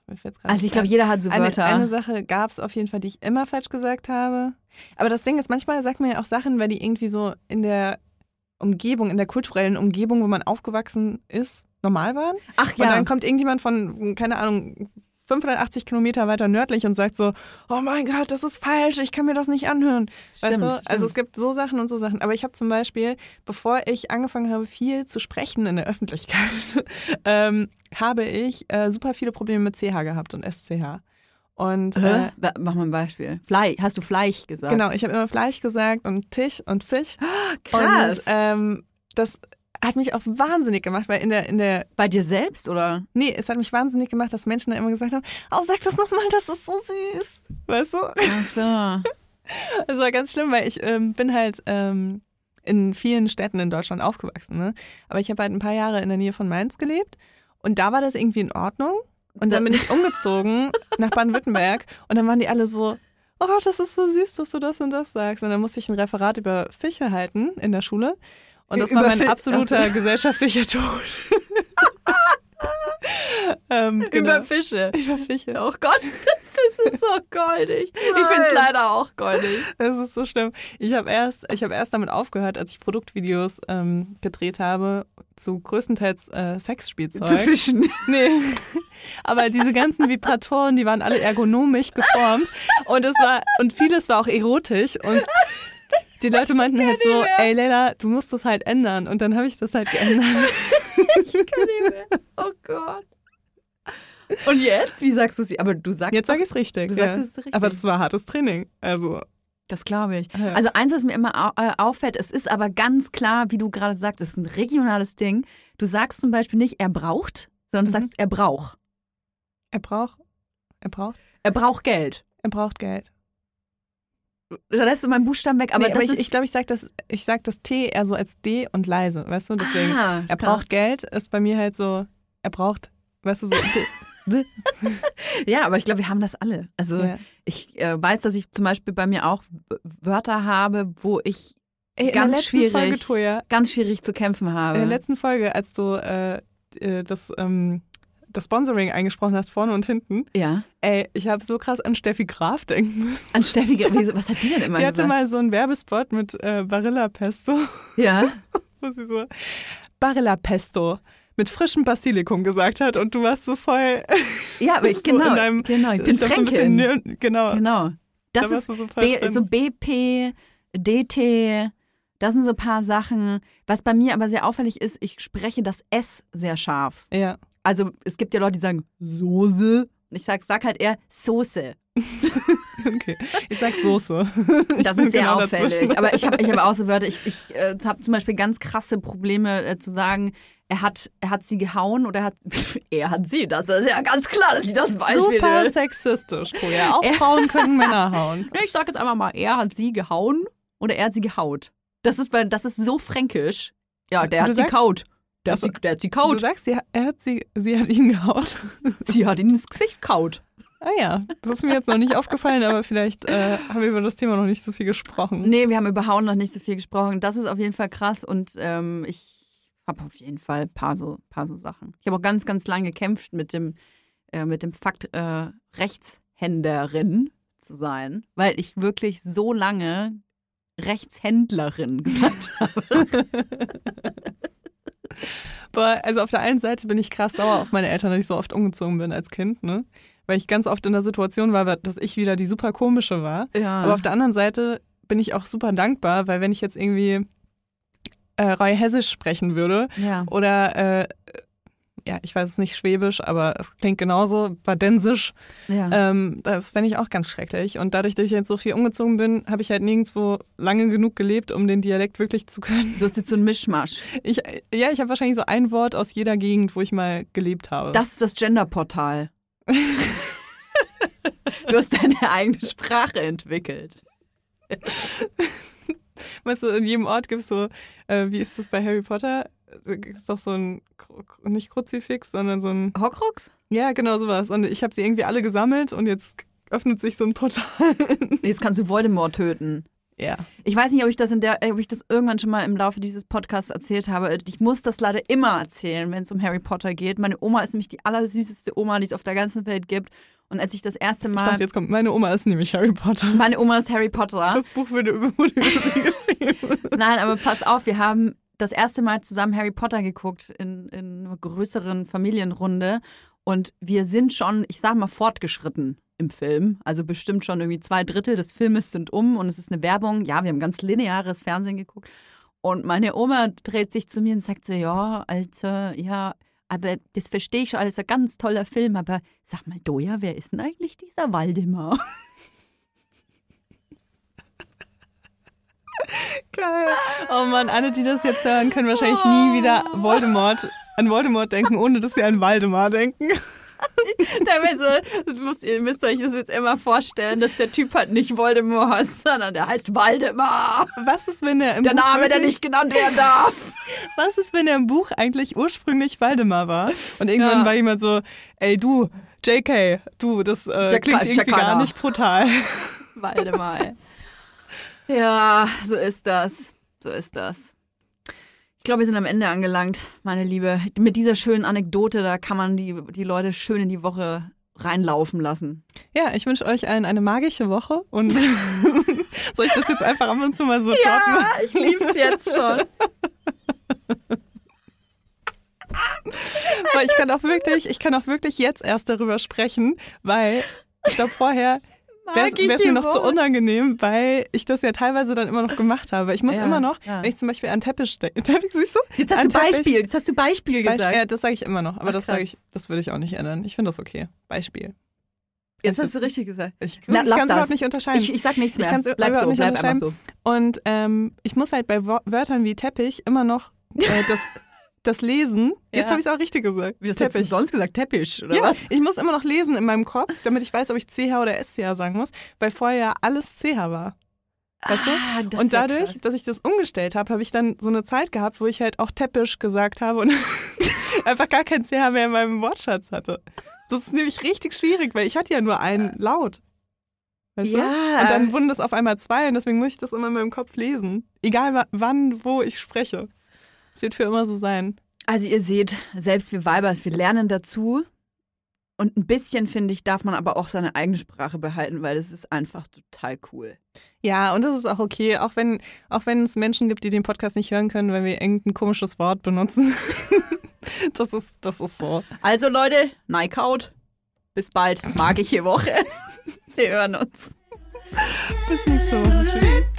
gerade Also ich glaube, jeder hat so eine, Wörter. eine Sache gab es auf jeden Fall, die ich immer falsch gesagt habe. Aber das Ding ist, manchmal sagt man ja auch Sachen, weil die irgendwie so in der Umgebung, in der kulturellen Umgebung, wo man aufgewachsen ist, normal waren. Ach Und dann kommt irgendjemand von, keine Ahnung, 580 Kilometer weiter nördlich und sagt so, oh mein Gott, das ist falsch, ich kann mir das nicht anhören. weißt Stimmt, du? stimmt. Also es gibt so Sachen und so Sachen. Aber ich habe zum Beispiel, bevor ich angefangen habe, viel zu sprechen in der Öffentlichkeit, ähm, habe ich äh, super viele Probleme mit CH gehabt und SCH. Und äh? Wa- Mach mal ein Beispiel. Fleisch. Hast du Fleisch gesagt? genau, ich habe immer Fleisch gesagt und Tisch und Fisch. Krass. Und ähm, das hat mich auch wahnsinnig gemacht, weil in der, in der Bei dir selbst oder? Nee, es hat mich wahnsinnig gemacht, dass Menschen dann immer gesagt haben, oh, sag das nochmal, das ist so süß. Weißt du? Ach so. Das war ganz schlimm, weil ich ähm, bin halt ähm, in vielen Städten in Deutschland aufgewachsen. Ne? Aber ich habe halt ein paar Jahre in der Nähe von Mainz gelebt und da war das irgendwie in Ordnung. Und dann bin ich umgezogen nach Baden-Württemberg und dann waren die alle so, oh, das ist so süß, dass du das und das sagst. Und dann musste ich ein Referat über Fische halten in der Schule. Und das Über war mein absoluter so. gesellschaftlicher Tod. ähm, genau. Über Fische. Über Fische. Oh Gott, das ist so goldig. Ich finde es leider auch goldig. Das ist so schlimm. Ich habe erst, ich hab erst damit aufgehört, als ich Produktvideos ähm, gedreht habe, zu größtenteils äh, Sexspielzeug. Zu fischen. Nee. Aber diese ganzen Vibratoren, die waren alle ergonomisch geformt. Und es war, und vieles war auch erotisch. Und die Leute meinten halt so, ey Leila, du musst das halt ändern. Und dann habe ich das halt geändert. Ich kann nicht mehr. Oh Gott. Und jetzt? Wie sagst du sie? Aber du sagst Jetzt sage ich es richtig. Du ja. sagst es richtig. Aber das war hartes Training. Also, Das glaube ich. Ja. Also eins, was mir immer äh, auffällt, es ist aber ganz klar, wie du gerade sagst, es ist ein regionales Ding. Du sagst zum Beispiel nicht, er braucht, sondern du Mhm. sagst, er braucht. er braucht, er braucht, Er braucht Geld. er braucht Geld. Da lässt du meinen Buchstaben weg, aber, nee, aber ich, ich glaube, ich sage das, ich sag das T eher so als D und leise, weißt du? Deswegen, Ah, er braucht Geld, ist bei mir halt so, er braucht, weißt du, so. Ja, aber ich glaube, wir haben das alle. Also Ja. ich äh, weiß, dass ich zum Beispiel bei mir auch Wörter habe, wo ich Ey, ganz schwierig, Folge, Toja, ganz schwierig zu kämpfen habe. in der letzten Folge, als du äh, äh, das, ähm, das Sponsoring eingesprochen hast, vorne und hinten, ja. ey, ich habe so krass an Steffi Graf denken müssen. An Steffi, wieso- was hat die denn immer Die hatte gesagt? mal so einen Werbespot mit äh, Barilla Pesto, ja. wo sie so Barilla Pesto mit frischem Basilikum gesagt hat und du warst so voll ja, aber ich, so genau, in deinem, genau, ich bin glaub, so bisschen genau. Genau. Das Da ist so voll B, so BP, DT, das sind so ein paar Sachen. Was bei mir aber sehr auffällig ist, ich spreche das S sehr scharf. Ja. Also es gibt ja Leute, die sagen Soße. Und ich sag, sag halt eher Soße. Okay. Ich sag Soße. Ich Das ist sehr genau auffällig. dazwischen. Aber ich habe ich hab auch so Wörter. Ich, ich äh, habe zum Beispiel ganz krasse Probleme äh, zu sagen, er hat, er hat sie gehauen oder er hat, er hat sie. Das ist ja ganz klar, dass ich das Beispiel Super will. sexistisch, Toja. Auch Ja. Frauen können Männer hauen. Ich sag jetzt einfach mal, er hat sie gehauen oder er hat sie gehaut. Das ist, das ist so fränkisch. Ja, der Du hat sie kaut. Der hat Also, sie, der hat sie Du kaut. sagst, sie, er hat sie, sie hat ihn gehaut. Sie hat ihn ins Gesicht kaut. Ah ja, das ist mir jetzt noch nicht aufgefallen, aber vielleicht äh, haben wir über das Thema noch nicht so viel gesprochen. Nee, wir haben über Hauen noch nicht so viel gesprochen. Das ist auf jeden Fall krass und ähm, ich habe auf jeden Fall ein paar so, paar so Sachen. Ich habe auch ganz, ganz lange gekämpft mit dem, äh, mit dem Fakt, äh, Rechtshänderin zu sein, weil ich wirklich so lange Rechtshändlerin gesagt habe. Aber also auf der einen Seite bin ich krass sauer auf meine Eltern, dass ich so oft umgezogen bin als Kind, ne? Weil ich ganz oft in der Situation war, dass ich wieder die super komische war. Ja. Aber auf der anderen Seite bin ich auch super dankbar, weil wenn ich jetzt irgendwie äh, Roy Hessisch sprechen würde ja. oder äh, ja, ich weiß es nicht Schwäbisch, aber es klingt genauso, Badensisch, ja. ähm, das fände ich auch ganz schrecklich. Und dadurch, dass ich jetzt so viel umgezogen bin, habe ich halt nirgendwo lange genug gelebt, um den Dialekt wirklich zu können. Du hast jetzt so ein Mischmasch. Ich, ja, ich habe wahrscheinlich so ein Wort aus jeder Gegend, wo ich mal gelebt habe. Das ist das Genderportal. du hast deine eigene Sprache entwickelt. Weißt du, in jedem Ort gibt es so, äh, wie ist das bei Harry Potter? Gibt es doch so ein, nicht Kruzifix, sondern so ein, Horcrux? ja, genau sowas. Und ich habe sie irgendwie alle gesammelt und jetzt öffnet sich so ein Portal. Jetzt kannst du Voldemort töten. ja. Ich weiß nicht, ob ich das in der, ob ich das irgendwann schon mal im Laufe dieses Podcasts erzählt habe. Ich muss das leider immer erzählen, wenn es um Harry Potter geht. Meine Oma ist nämlich die allersüßeste Oma, die es auf der ganzen Welt gibt. Und als ich das erste Ich Mal. dachte, jetzt kommt, meine Oma ist nämlich Harry Potter. meine Oma ist Harry Potter. Das Buch wurde über, wurde über sie geschrieben. Nein, aber pass auf, wir haben das erste Mal zusammen Harry Potter geguckt in, in einer größeren Familienrunde. Und wir sind schon, ich sag mal, fortgeschritten im Film. Also bestimmt schon irgendwie zwei Drittel des Filmes sind um und es ist eine Werbung. Ja, wir haben ganz lineares Fernsehen geguckt. Und meine Oma dreht sich zu mir und sagt so, ja, also, ja, aber das verstehe ich schon alles, ein ganz toller Film, aber sag mal, Doja, wer ist denn eigentlich dieser Waldemar? Geil. Oh Mann, alle, die das jetzt hören, können wahrscheinlich nie wieder Voldemort, an Voldemort denken, ohne dass sie an Waldemar denken. Teilweise müsst ihr müsst euch das jetzt immer vorstellen, dass der Typ halt nicht Voldemort heißt, sondern der heißt Waldemar. Was ist, wenn er im Der Buch Name, der wirklich- nicht genannt werden darf. Was ist, wenn er im Buch eigentlich ursprünglich Waldemar war? Und irgendwann Ja. war jemand so, ey du, JK, du, das äh, Der klingt irgendwie gar nicht brutal. Waldemar. ey. Ja, so ist das. So ist das. Ich glaube, wir sind am Ende angelangt, meine Liebe. Mit dieser schönen Anekdote, da kann man die, die Leute schön in die Woche reinlaufen lassen. Ja, ich wünsche euch allen eine magische Woche und soll ich das jetzt einfach ab und zu mal so droppen? ich lieb's jetzt schon. Weil ich kann auch wirklich, ich kann auch wirklich jetzt erst darüber sprechen, weil ich glaube vorher wäre es mir noch zu unangenehm, weil ich das ja teilweise dann immer noch gemacht habe. Ich muss Ja, immer noch, ja. wenn ich zum Beispiel an Teppich denke, Teppich, siehst du? Jetzt hast An du Teppich- Beispiel, jetzt hast du Beispiel Beisp- gesagt. Ja, das sage ich immer noch, aber Ach, das sage ich, das würde ich auch nicht ändern. Ich finde das okay. Beispiel. Jetzt Ich- hast du richtig gesagt. Ich, ich kann es überhaupt nicht unterscheiden. Ich, ich sag nichts Ich mehr. kann's bleib überhaupt so, nicht bleib unterscheiden. so. Und ähm, ich muss halt bei Wörtern wie Teppich immer noch äh, das, das Lesen. Jetzt Ja. habe ich es auch richtig gesagt. Wie hast du sonst gesagt? Teppich, oder Ja, was? ich muss immer noch lesen in meinem Kopf, damit ich weiß, ob ich CH oder SCH sagen muss, weil vorher ja alles CH war. Weißt du? Ah, das und dadurch, dass ich das umgestellt habe, habe ich dann so eine Zeit gehabt, wo ich halt auch Teppich gesagt habe und einfach gar kein CH mehr in meinem Wortschatz hatte. Das ist nämlich richtig schwierig, weil ich hatte ja nur einen Laut. Weißt Ja. du? Und dann wurden das auf einmal zwei und deswegen muss ich das immer in meinem Kopf lesen. Egal wa- wann, wo ich spreche. Es wird für immer so sein. Also ihr seht, selbst wir Weibers, wir lernen dazu. Und ein bisschen, finde ich, darf man aber auch seine eigene Sprache behalten, weil das ist einfach total cool. Ja, und das ist auch okay, auch wenn, auch wenn es Menschen gibt, die den Podcast nicht hören können, wenn wir irgendein komisches Wort benutzen. das, ist, das ist so. Also Leute, Nike-Out. Bis bald. Magische Woche. Wir hören uns. Bis nächste Woche. Tschüss.